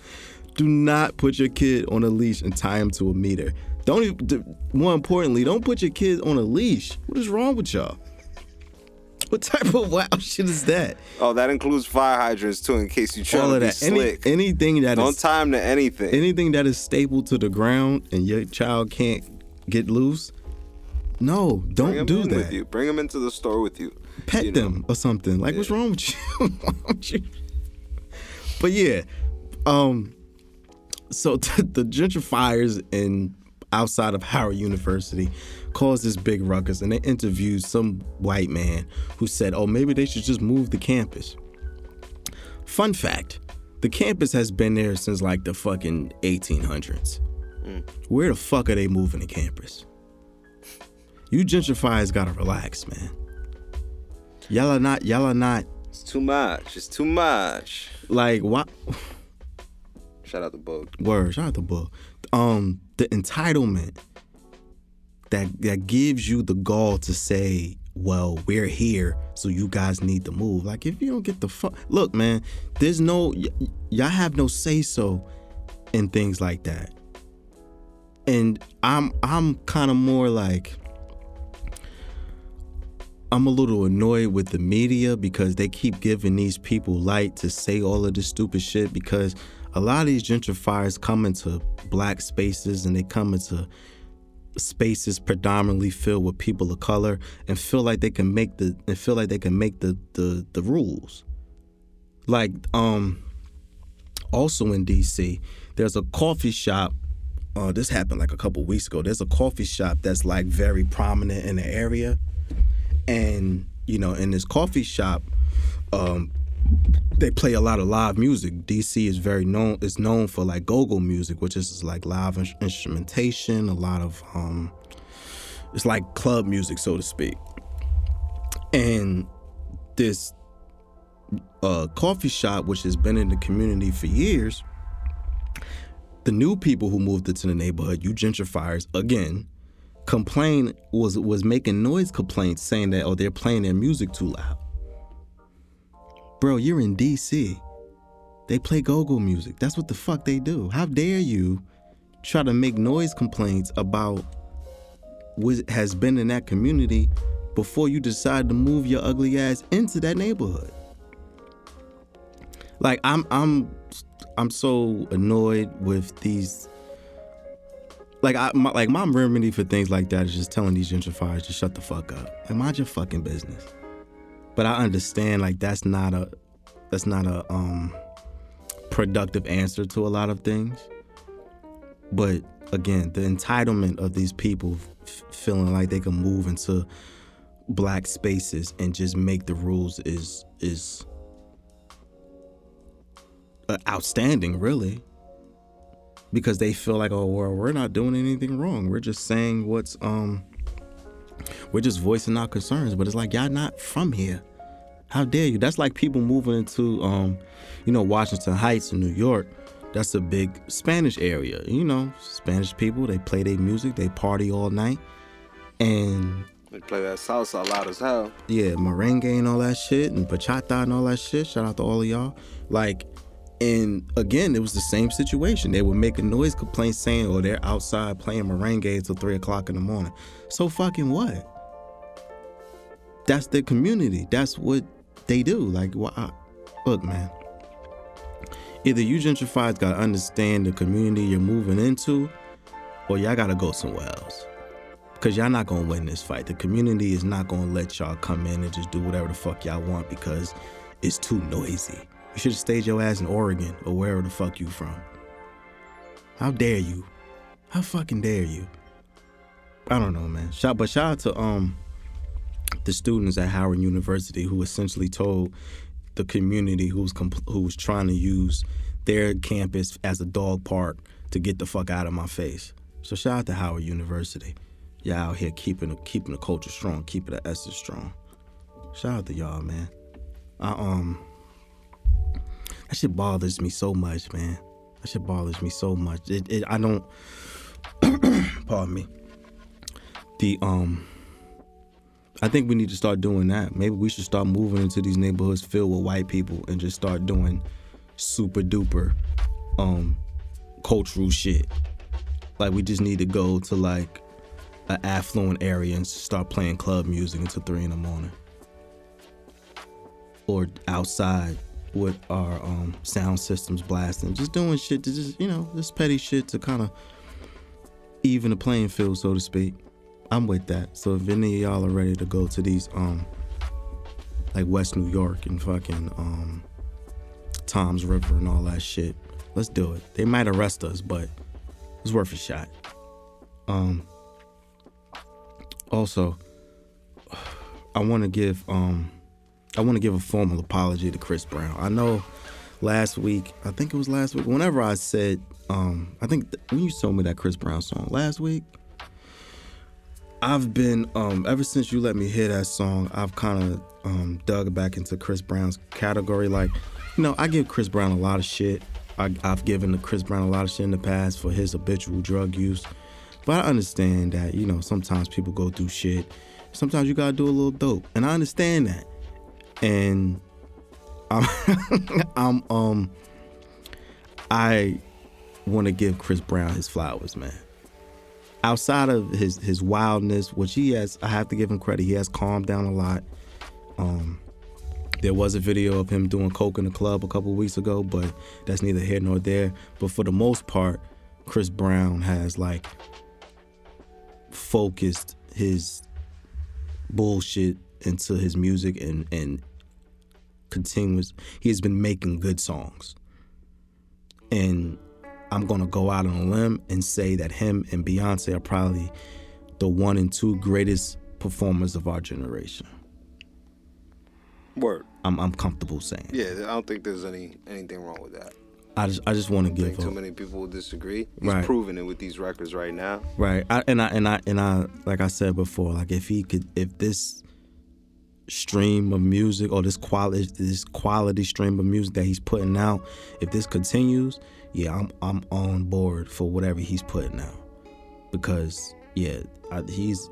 Do not put your kid on a leash and tie him to a meter. Don't even, more importantly, don't put your kids on a leash. What is wrong with y'all? What type of wild shit is that? Oh, that includes fire hydrants too, in case you try All to of that. Any, slick. anything that Don't is him to anything. anything that is stable to the ground and your child can't get loose. No, don't do that. with you. Bring them into the store with you. pet you know. them or something. Like, what's wrong with you? You- but yeah, um, so the gentrifiers in outside of Howard University caused this big ruckus, and they interviewed some white man who said, "Oh, maybe they should just move the campus." Fun fact: the campus has been there since like the fucking 1800s. Where the fuck are they moving the campus? You gentrifiers gotta relax, man. Y'all are not. Y'all are not It's too much. It's too much. like what? Shout out to Bogue. Word. Shout out to Bull. Um, the entitlement that that gives you the gall to say, "Well, we're here, so you guys need to move." Like, if you don't get the fuck, look, man. There's no y- y'all have no say so in things like that. And I'm I'm kind of more like I'm a little annoyed with the media because they keep giving these people light to say all of this stupid shit because a lot of these gentrifiers come into black spaces and they come into spaces predominantly filled with people of color and feel like they can make the and feel like they can make the the, the rules. Like um also in DC, there's a coffee shop uh, this happened like a couple weeks ago. There's a coffee shop that's like very prominent in the area and you know in this coffee shop um they play a lot of live music dc is very known is known for like go-go music which is like live ins- instrumentation a lot of um it's like club music so to speak and this uh coffee shop which has been in the community for years the new people who moved into the neighborhood you gentrifiers again complain was was making noise complaints saying that oh they're playing their music too loud. Bro, you're in DC. They play go-go music. That's what the fuck they do. How dare you try to make noise complaints about what has been in that community before you decide to move your ugly ass into that neighborhood? Like I'm I'm I'm so annoyed with these like I my, like my remedy for things like that is just telling these gentrifiers to shut the fuck up and mind your fucking business. But I understand like that's not a that's not a um productive answer to a lot of things. But again, the entitlement of these people f- feeling like they can move into black spaces and just make the rules is is outstanding, really because they feel like oh well we're not doing anything wrong we're just saying what's um we're just voicing our concerns but it's like y'all not from here how dare you that's like people moving into um you know washington heights in new york that's a big spanish area you know spanish people they play their music they party all night and They play that salsa loud as hell. yeah, merengue and all that shit, and bachata and all that shit. Shout out to all of y'all. Like, and again, it was the same situation. They were making noise complaints saying, "Oh, they're outside playing merengue until three o'clock in the morning." So fucking what? That's their community. That's what they do. Like, why? Look, man. Either you gentrifiers gotta understand the community you're moving into, or y'all gotta go somewhere else. Cause y'all not gonna win this fight. The community is not gonna let y'all come in and just do whatever the fuck y'all want because it's too noisy. You should have stayed your ass in Oregon or wherever the fuck you from. How dare you? How fucking dare you? I don't know, man. Shout, but shout out to um the students at Howard University who essentially told the community who's compl- who was trying to use their campus as a dog park to get the fuck out of my face. So shout out to Howard University. Y'all out here keeping keeping the culture strong, keeping the essence strong. Shout out to y'all, man. I um that shit bothers me so much, man. That shit bothers me so much. It, it I don't pardon me. The um I think we need to start doing that. Maybe we should start moving into these neighborhoods filled with white people and just start doing super duper um cultural shit. Like we just need to go to like an affluent area and start playing club music until three in the morning. Or outside with our um, sound systems blasting, just doing shit to just you know, just petty shit to kind of even the playing field, so to speak. I'm with that. So if any of y'all are ready to go to these um like West New York and fucking um Toms River and all that shit, let's do it. They might arrest us, but it's worth a shot. Um also I want to give um I want to give a formal apology to Chris Brown. I know last week, I think it was last week, whenever I said um I think th- when you told me that Chris Brown song last week, I've been um ever since you let me hear that song, I've kind of um dug back into Chris Brown's category. Like, you know, I give Chris Brown a lot of shit. I, I've given to Chris Brown a lot of shit in the past for his habitual drug use, but I understand that you know sometimes people go through shit. Sometimes you gotta do a little dope, and I understand that. And I'm, I'm um, I want to give Chris Brown his flowers, man outside of his his wildness, which he has, I have to give him credit. He has calmed down a lot. Um, there was a video of him doing coke in the club a couple weeks ago, but that's neither here nor there. But for the most part, Chris Brown has like focused his bullshit into his music and and continuous. He has been making good songs, and I'm gonna go out on a limb and say that him and Beyonce are probably the one and two greatest performers of our generation. Word. I'm I'm comfortable saying. Yeah, I don't think there's any anything wrong with that. I just I just want to give think too many people will disagree. He's Right. proving it with these records right now. right. I, and I and I and I like I said before, like if he could, if this stream of music or this quality this quality stream of music that he's putting out, if this continues, yeah, I'm I'm on board for whatever he's putting out because yeah, I, he's.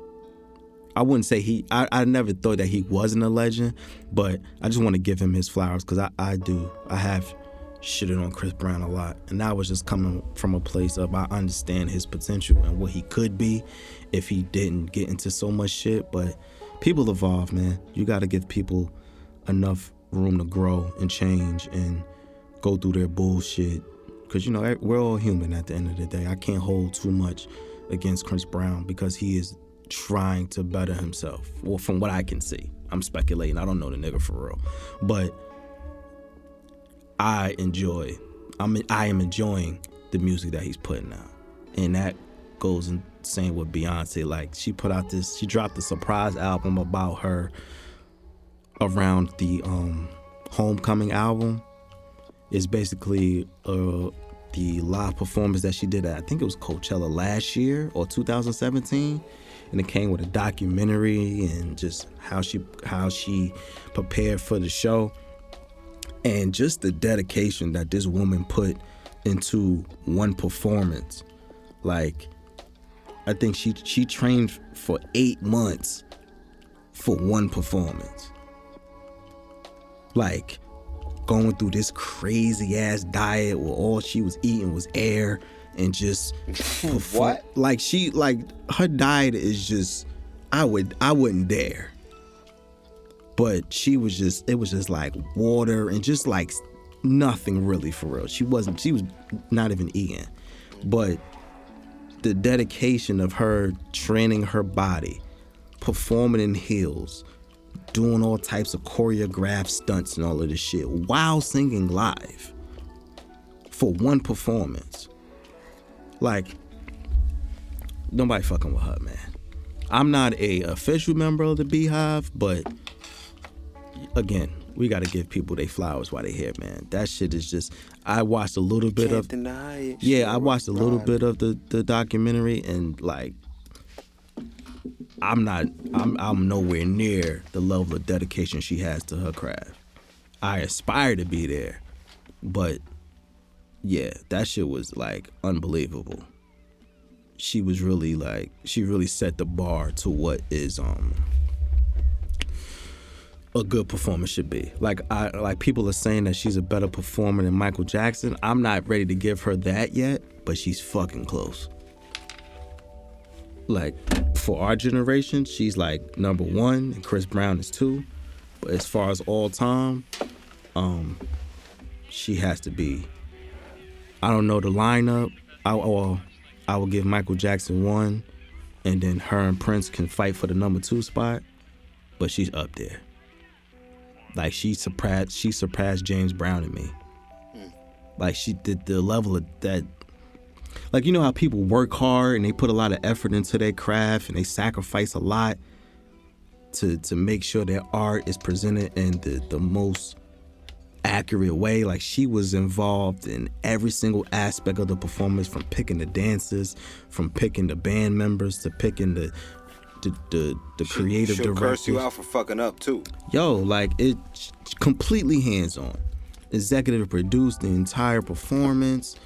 I wouldn't say he. I, I never thought that he wasn't a legend, but I just want to give him his flowers because I, I do. I have shitted on Chris Brown a lot, and that was just coming from a place of I understand his potential and what he could be if he didn't get into so much shit. But people evolve, man. You got to give people enough room to grow and change and go through their bullshit. Because, you know, we're all human at the end of the day. I can't hold too much against Chris Brown because he is trying to better himself. Well, from what I can see, I'm speculating. I don't know the nigga for real. But I enjoy, I'm, I am enjoying the music that he's putting out. And that goes in same with Beyonce. Like, she put out this, she dropped a surprise album about her around the um, Homecoming album. Is basically uh, the live performance that she did at I think it was Coachella last year or 2017, and it came with a documentary and just how she how she prepared for the show, and just the dedication that this woman put into one performance, like I think she she trained for eight months for one performance, like going through this crazy ass diet where all she was eating was air and just perform- What? like she like her diet is just I would I wouldn't dare. But she was just it was just like water and just like nothing really for real. She wasn't she was not even eating. But the dedication of her training her body, performing in heels, doing all types of choreographed stunts and all of this shit while singing live for one performance. Like, nobody fucking with her, man. I'm not a official member of the Beehive, but again, we got to give people their flowers while they here, man. That shit is just. I watched a little bit of. deny it. Yeah, I watched a little bit of the the documentary and like I'm not I'm I'm nowhere near the level of dedication she has to her craft. I aspire to be there, but yeah, that shit was like unbelievable. She was really like she really set the bar to what is um a good performer should be. Like I like people are saying that she's a better performer than Michael Jackson. I'm not ready to give her that yet, but she's fucking close. Like for our generation, she's like number one, and Chris Brown is two. But as far as all time, um, she has to be. I don't know the lineup. I well, I will give Michael Jackson one, and then her and Prince can fight for the number two spot. But she's up there. Like she surpassed she surpassed James Brown and me. Hmm. Like she did the level of that like you know how people work hard and they put a lot of effort into their craft and they sacrifice a lot to to make sure their art is presented in the, the most accurate way. Like she was involved in every single aspect of the performance from picking the dancers, from picking the band members to picking the the the, the creative She'll directors curse you out for fucking up too. yo, like it completely hands on. Executive produced the entire performance,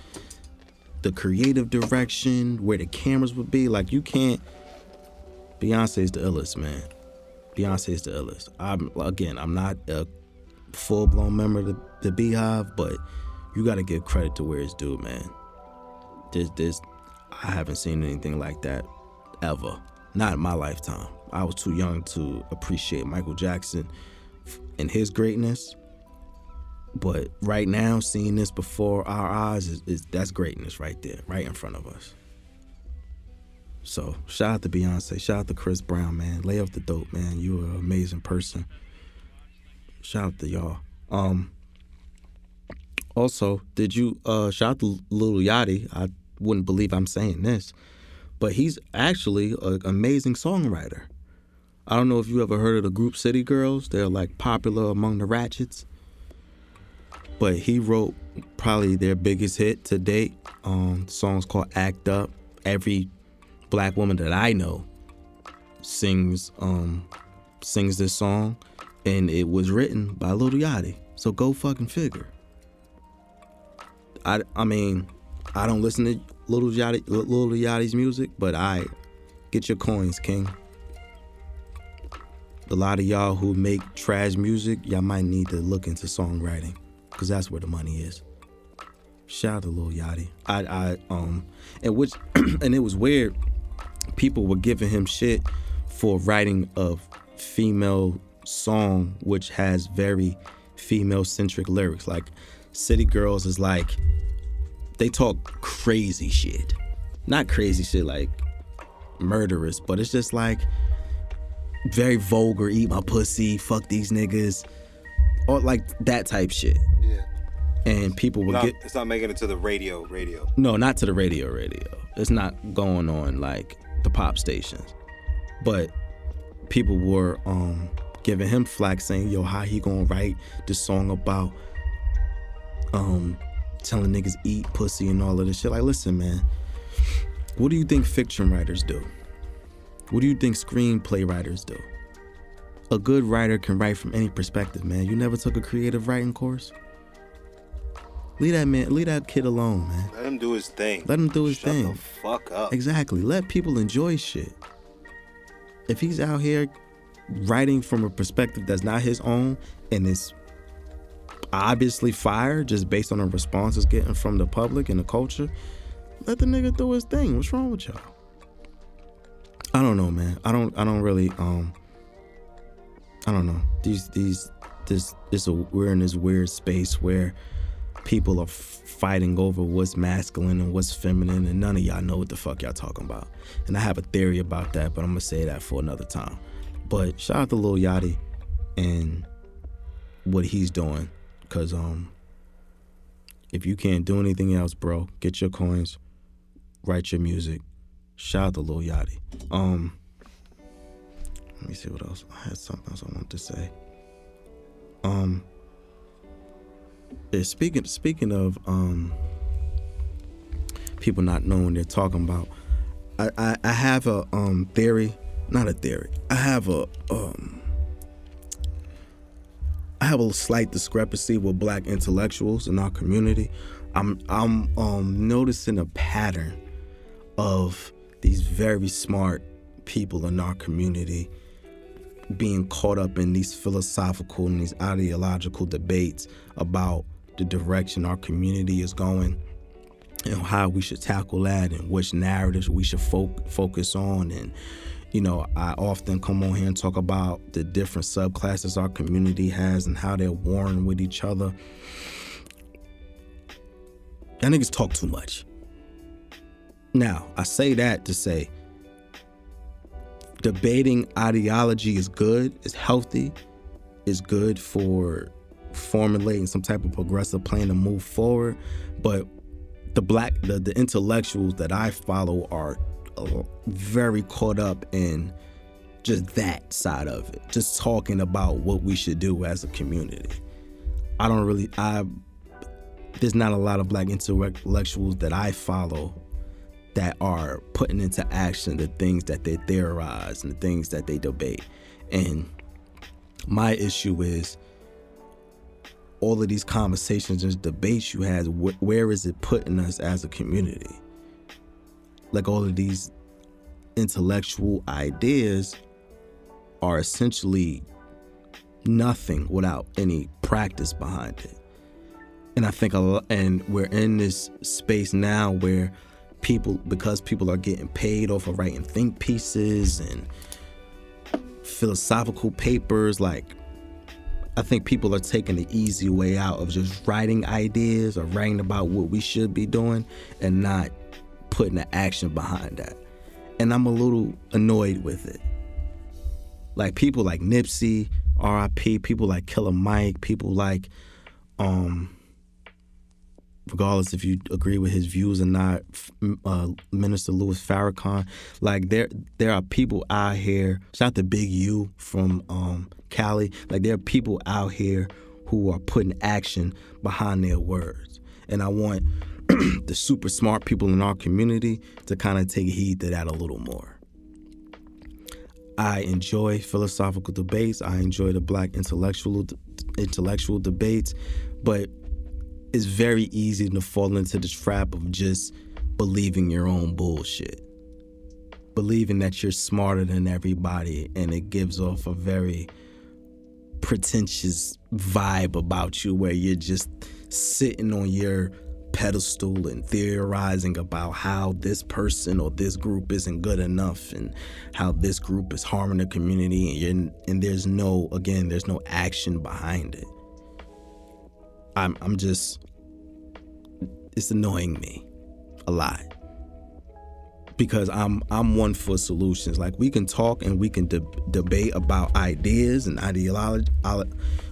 the creative direction, where the cameras would be. Like you can't. Beyonce's the illest, man. Beyonce's the illest. I'm again, I'm not a full blown member of the, the Beehive, but you got to give credit to where it's due, man. This, this, I haven't seen anything like that ever. Not in my lifetime. I was too young to appreciate Michael Jackson and his greatness. But right now, seeing this before our eyes is, is that's greatness right there, right in front of us. So shout out to Beyonce, shout out to Chris Brown, man. Lay off the dope, man. You are an amazing person. Shout out to y'all. Um. Also, did you uh shout out to Lil Yachty? I wouldn't believe I'm saying this, but he's actually an amazing songwriter. I don't know if you ever heard of the group City Girls. They're like popular among the ratchets. But he wrote probably their biggest hit to date. Um, song's called "Act Up." Every black woman that I know sings um sings this song, and it was written by Lil Yachty. So go fucking figure. I I mean, I don't listen to Lil Yachty Little Yachty's music, but I get your coins, King. A lot of y'all who make trash music, y'all might need to look into songwriting, cause that's where the money is. Shout out to Lil Yachty. I I um and which and it was weird. People were giving him shit for writing a female song which has very female centric lyrics. Like City Girls is like they talk crazy shit. Not crazy shit like murderous, but it's just like very vulgar, eat my pussy, fuck these niggas. Or like that type shit. Yeah. And people Not, get it's not making it to the radio. Radio. no, not to the radio radio. It's not going on like the pop stations. But people were um giving him flack saying, yo, how he gonna write this song about um telling niggas eat pussy and all of this shit. Like, listen, man, what do you think fiction writers do? What do you think screenplay writers do? A good writer can write from any perspective, man. You never took a creative writing course? Leave that man, leave that kid alone, man. Let him do his thing. Let him do his Shut thing. the fuck up. Exactly. Let people enjoy shit. If he's out here writing from a perspective that's not his own and is obviously fire just based on the responses getting from the public and the culture, let the nigga do his thing. What's wrong with y'all? I don't know, man. I don't I don't really um I don't know. These these this this a we're in this weird space where people are fighting over what's masculine and what's feminine, and none of y'all know what the fuck y'all talking about. And I have a theory about that, but I'm gonna say that for another time. But shout out to Lil Yachty. and what he's doing. Cause um, if you can't do anything else, bro, get your coins, write your music. Shout out to Lil Yachty. Um, let me see what else. I had something else I wanted to say. Um, speaking speaking of um people not knowing they're talking about, I, I, I have a um theory, not a theory. I have a um I have a slight discrepancy with black intellectuals in our community. I'm I'm um noticing a pattern of these very smart people in our community being caught up in these philosophical and these ideological debates about the direction our community is going and how we should tackle that and which narratives we should fo- focus on and you know i often come on here and talk about the different subclasses our community has and how they're warring with each other that niggas talk too much now i say that to say debating ideology is good, is healthy, is good for formulating some type of progressive plan to move forward. But the black, the, the intellectuals that I follow are Uh, very caught up in just that side of it, just talking about what we should do as a community. I don't really, I, there's not a lot of black intellectuals that I follow that are putting into action the things that they theorize and the things that they debate. And my issue is all of these conversations and debates you had, wh- where is it putting us as a community? Like all of these intellectual ideas are essentially nothing without any practice behind it. And I think a lot, and we're in this space now where people because people are getting paid off of writing think pieces and philosophical papers like I think people are taking the easy way out of just writing ideas or writing about what we should be doing and not putting the action behind that. And I'm a little annoyed with it. Like people like Nipsey, RIP, people like Killer Mike, people like um regardless if you agree with his views or not, uh, Minister Louis Farrakhan. Like there, there are people out here. Shout out to Big U from um, Cali. Like there are people out here who are putting action behind their words, and I want the super smart people in our community to kind of take heed to that a little more. I enjoy philosophical debates. I enjoy the black intellectual intellectual debates, but it's very easy to fall into the trap of just believing your own bullshit. Believing that you're smarter than everybody, and it gives off a very pretentious vibe about you where you're just sitting on your pedestal and theorizing about how this person or this group isn't good enough and how this group is harming the community and, and there's no again there's no action behind it. I'm I'm just it's annoying me a lot because I'm I'm one for solutions. Like we can talk and we can de- debate about ideas and ideology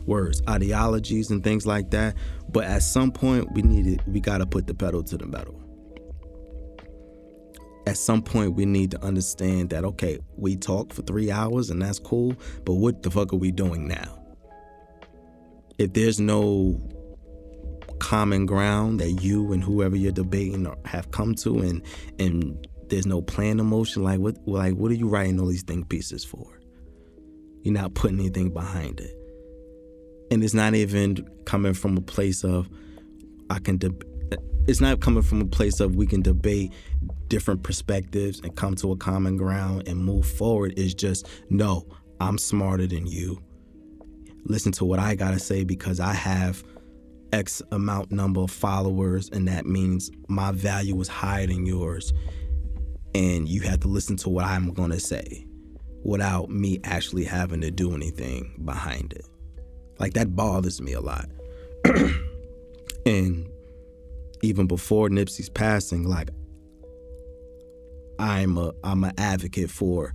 words, ideologies and things like that. But at some point, we need it. We got to put the pedal to the metal. At some point, we need to understand that okay, we talk for three hours and that's cool. But what the fuck are we doing now? If there's no common ground that you and whoever you're debating have come to and and there's no plan of motion. Like what like what are you writing all these think pieces for? You're not putting anything behind it. And it's not even coming from a place of i can de- it's not coming from a place of we can debate different perspectives and come to a common ground and move forward. It's just no i'm smarter than you. Listen to what i got to say because i have X amount number of followers, and that means my value is higher than yours. And you have to listen to what I'm going to say without me actually having to do anything behind it. Like that bothers me a lot. and even before Nipsey's passing, like I'm a I'm an advocate for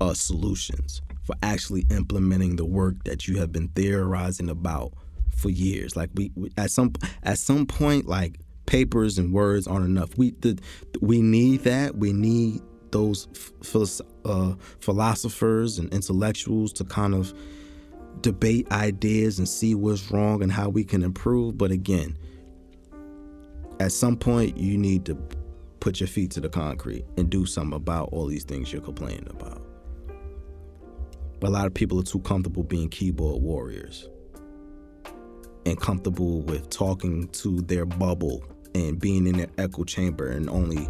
uh, solutions, for actually implementing the work that you have been theorizing about for years. Like we, we at some at some point, like papers and words aren't enough. We the, we need that. We need those uh, philosophers and intellectuals to kind of debate ideas and see what's wrong and how we can improve. But again, at some point, you need to put your feet to the concrete and do something about all these things you're complaining about. But a lot of people are too comfortable being keyboard warriors and comfortable with talking to their bubble and being in their echo chamber and only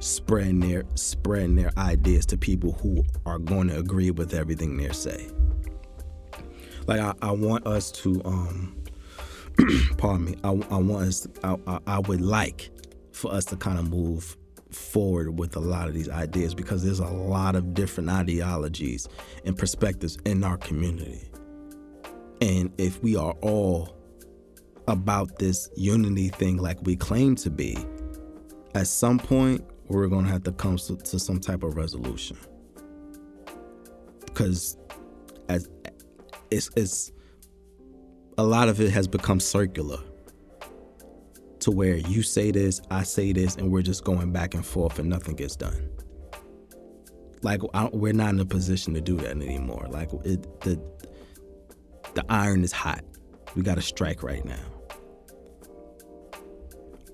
spreading their spreading their ideas to people who are going to agree with everything they say. Like I, I want us to um pardon me, I, I want us to, I, I would like for us to kind of move forward with a lot of these ideas because there's a lot of different ideologies and perspectives in our community. And if we are all about this unity thing like we claim to be, at some point we're going to have to come to, to some type of resolution. Because as it's, it's a lot of it has become circular to where you say this, I say this, and we're just going back and forth and nothing gets done. Like we're not in a position to do that anymore. Like it, the the iron is hot. We got to strike right now.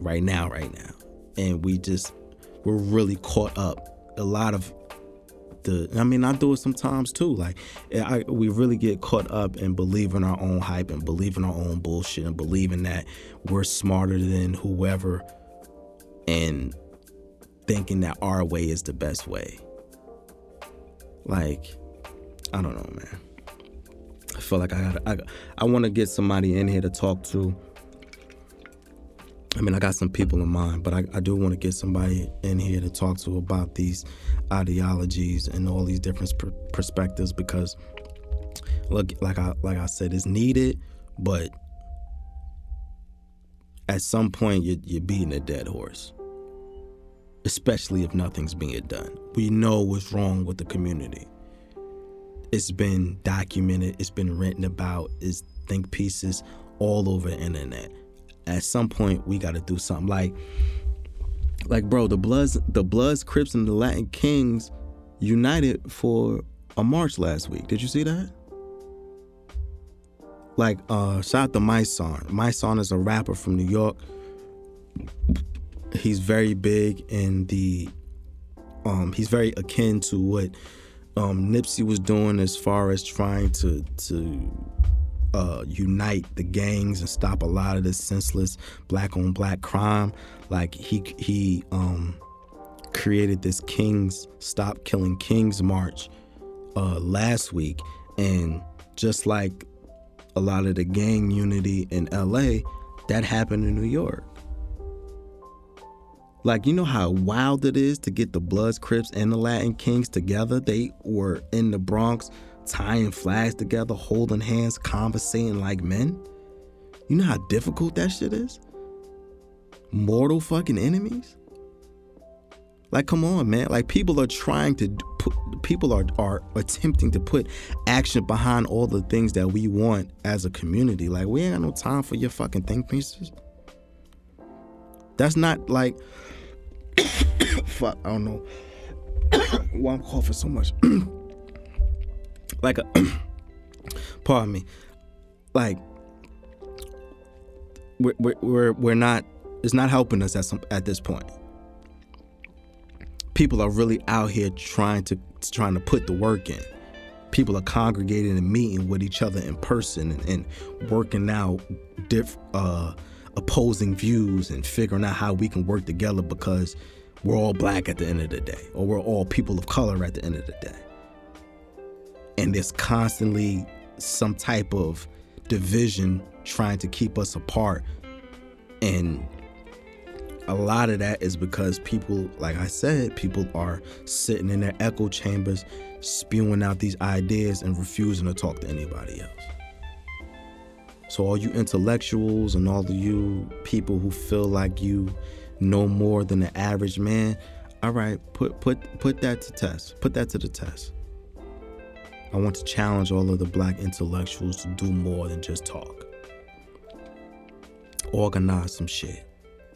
Right now, right now, and we just we're really caught up. A lot of the I mean I do it sometimes too. Like eh, I, we really get caught up in believing our own hype and believing our own bullshit and believing that we're smarter than whoever and thinking that our way is the best way. Like I don't know, man. I feel like I got I, I want to get somebody in here to talk to I mean, I got some people in mind, but I, I do want to get somebody in here to talk to about these ideologies and all these different pr- perspectives because, look, like I like I said, it's needed, but at some point you're, you're beating a dead horse, especially if nothing's being done. We know what's wrong with the community. It's been documented. It's been written about. It's think pieces all over the internet at some point we got to do something like like bro the bloods the bloods crips and the latin kings united for a march last week did you see that like uh shout out to Mysonne. Mysonne is a rapper from New York. He's very big in the um he's very akin to what um Nipsey was doing as far as trying to to uh, unite the gangs and stop a lot of this senseless black on black crime. Like he he um, created this Kings Stop Killing Kings March uh, last week, and just like a lot of the gang unity in LA, that happened in New York. Like, you know how wild it is to get the Bloods, Crips, and the Latin Kings together? They were in the Bronx tying flags together, holding hands, conversating like men. You know how difficult that shit is? Mortal fucking enemies? Like, come on, man. Like, people are trying to put, people are, are attempting to put action behind all the things that we want as a community. Like, we ain't got no time for your fucking think pieces. That's not like, fuck, I don't know why I'm coughing so much. like a pardon me like we're, we're we're not it's not helping us at some at this point. People are really out here trying to trying to put the work in. People are congregating and meeting with each other in person and, and working out diff, uh, opposing views and figuring out how we can work together because we're all black at the end of the day or we're all people of color at the end of the day and there's constantly some type of division trying to keep us apart. And a lot of that is because people like i said people are sitting in their echo chambers spewing out these ideas and refusing to talk to anybody else. So all you intellectuals and all of you people who feel like you know more than the average man all right put put put that to test put that to the test I want to challenge all of the black intellectuals to do more than just talk. Organize some shit.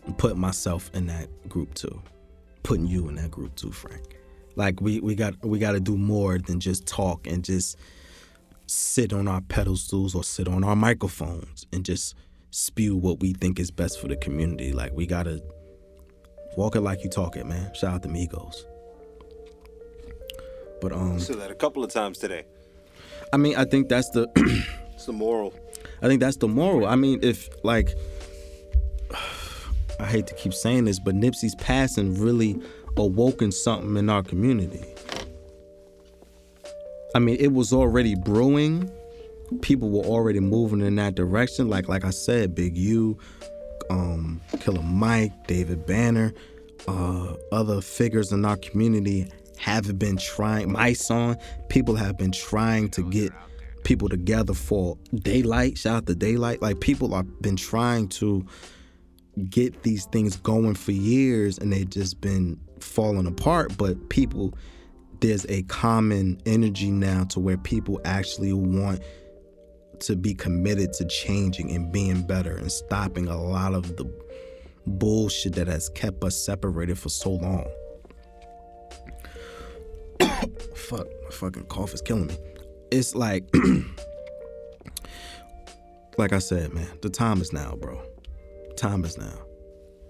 And put myself in that group too. Putting you in that group too, Frank. Like we, we got we gotta do more than just talk and just sit on our pedestals or sit on our microphones and just spew what we think is best for the community. Like we gotta walk it like you talk it, man. Shout out to Migos. But um, Said that a couple of times today. I mean, I think that's the, It's the moral. I think that's the moral. I mean, if like, I hate to keep saying this, but Nipsey's passing really awoken something in our community. I mean, it was already brewing. People were already moving in that direction. Like, like I said, Big U, um, Killer Mike, David Banner, uh, other figures in our community have been trying. Mysonne, people have been trying to get people together for daylight. Shout out to daylight. Like people have been trying to get these things going for years, and they've just been falling apart. But people, there's a common energy now to where people actually want to be committed to changing and being better and stopping a lot of the bullshit that has kept us separated for so long. Fuck, my fucking cough is killing me. It's like, like I said, man, the time is now, bro. Time is now.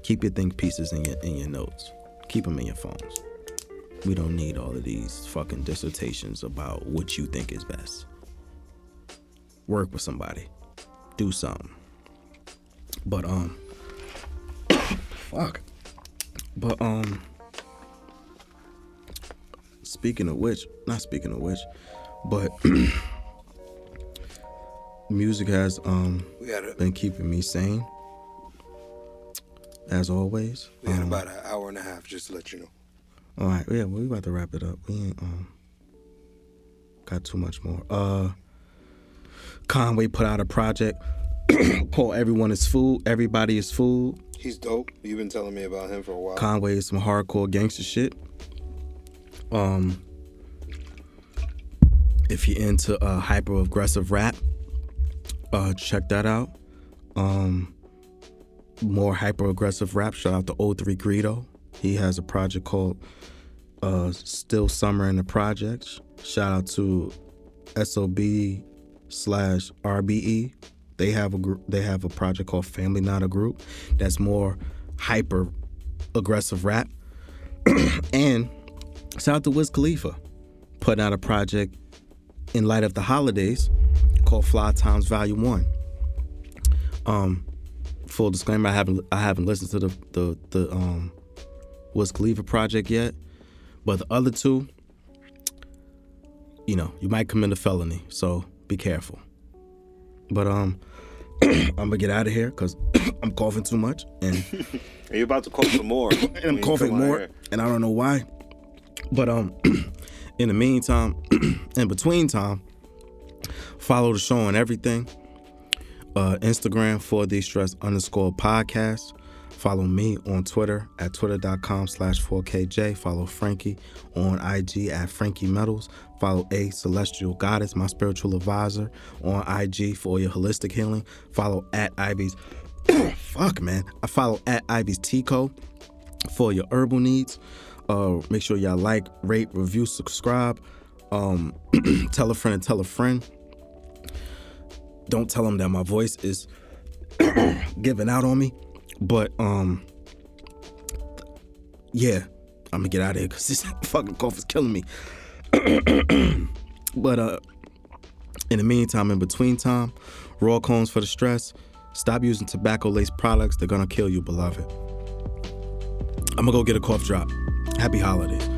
Keep your think pieces in your in your notes. Keep them in your phones. We don't need all of these fucking dissertations about what you think is best. Work with somebody. Do something. But um fuck. But um speaking of which, not speaking of which, but music has um We got a, been keeping me sane. As always. we got Um, about an hour and a half, just to let you know. all right, yeah, well, we about to wrap it up. We ain't um got too much more. Uh Conway put out a project called Everyone is Food, Everybody is Food. He's dope. You've been telling me about him for a while. Conway is some hardcore gangster shit. Um if you're into uh hyper aggressive rap, uh check that out. Um more hyper aggressive rap, shout out to 03 Greedo. He has a project called uh Still Summer in the Projects. Shout out to SOB slash RBE. They have a group they have a project called Family Not a Group that's more hyper aggressive rap. and shout out to Wiz Khalifa, putting out a project in light of the holidays called Fly Times Volume One. Um, full disclaimer: I haven't I haven't listened to the the the um Wiz Khalifa project yet, but the other two, you know, you might commit a felony, so be careful. But um, I'm gonna get out of here because I'm coughing too much and. Are you about to cough some more? and I'm coughing more, and I don't know why. But um, in the meantime, in between time, follow the show on everything. Uh, Instagram for the stress underscore podcast. Follow me on Twitter at twitter.com slash 4KJ. Follow Frankie on IG at Frankie Metals. Follow A Celestial Goddess, my spiritual advisor, on IG for your holistic healing. Follow at Ivy's fuck man. I follow at Ivy's Tico for your herbal needs. Uh, make sure y'all like, rate, review, subscribe. Um, tell a friend and tell a friend. Don't tell them that my voice is giving out on me, but um, yeah, I'm gonna get out of here because this fucking cough is killing me. but uh, in the meantime, in between time, raw cones for the stress. Stop using tobacco laced products. They're gonna kill you, beloved. I'm gonna go get a cough drop. Happy holidays.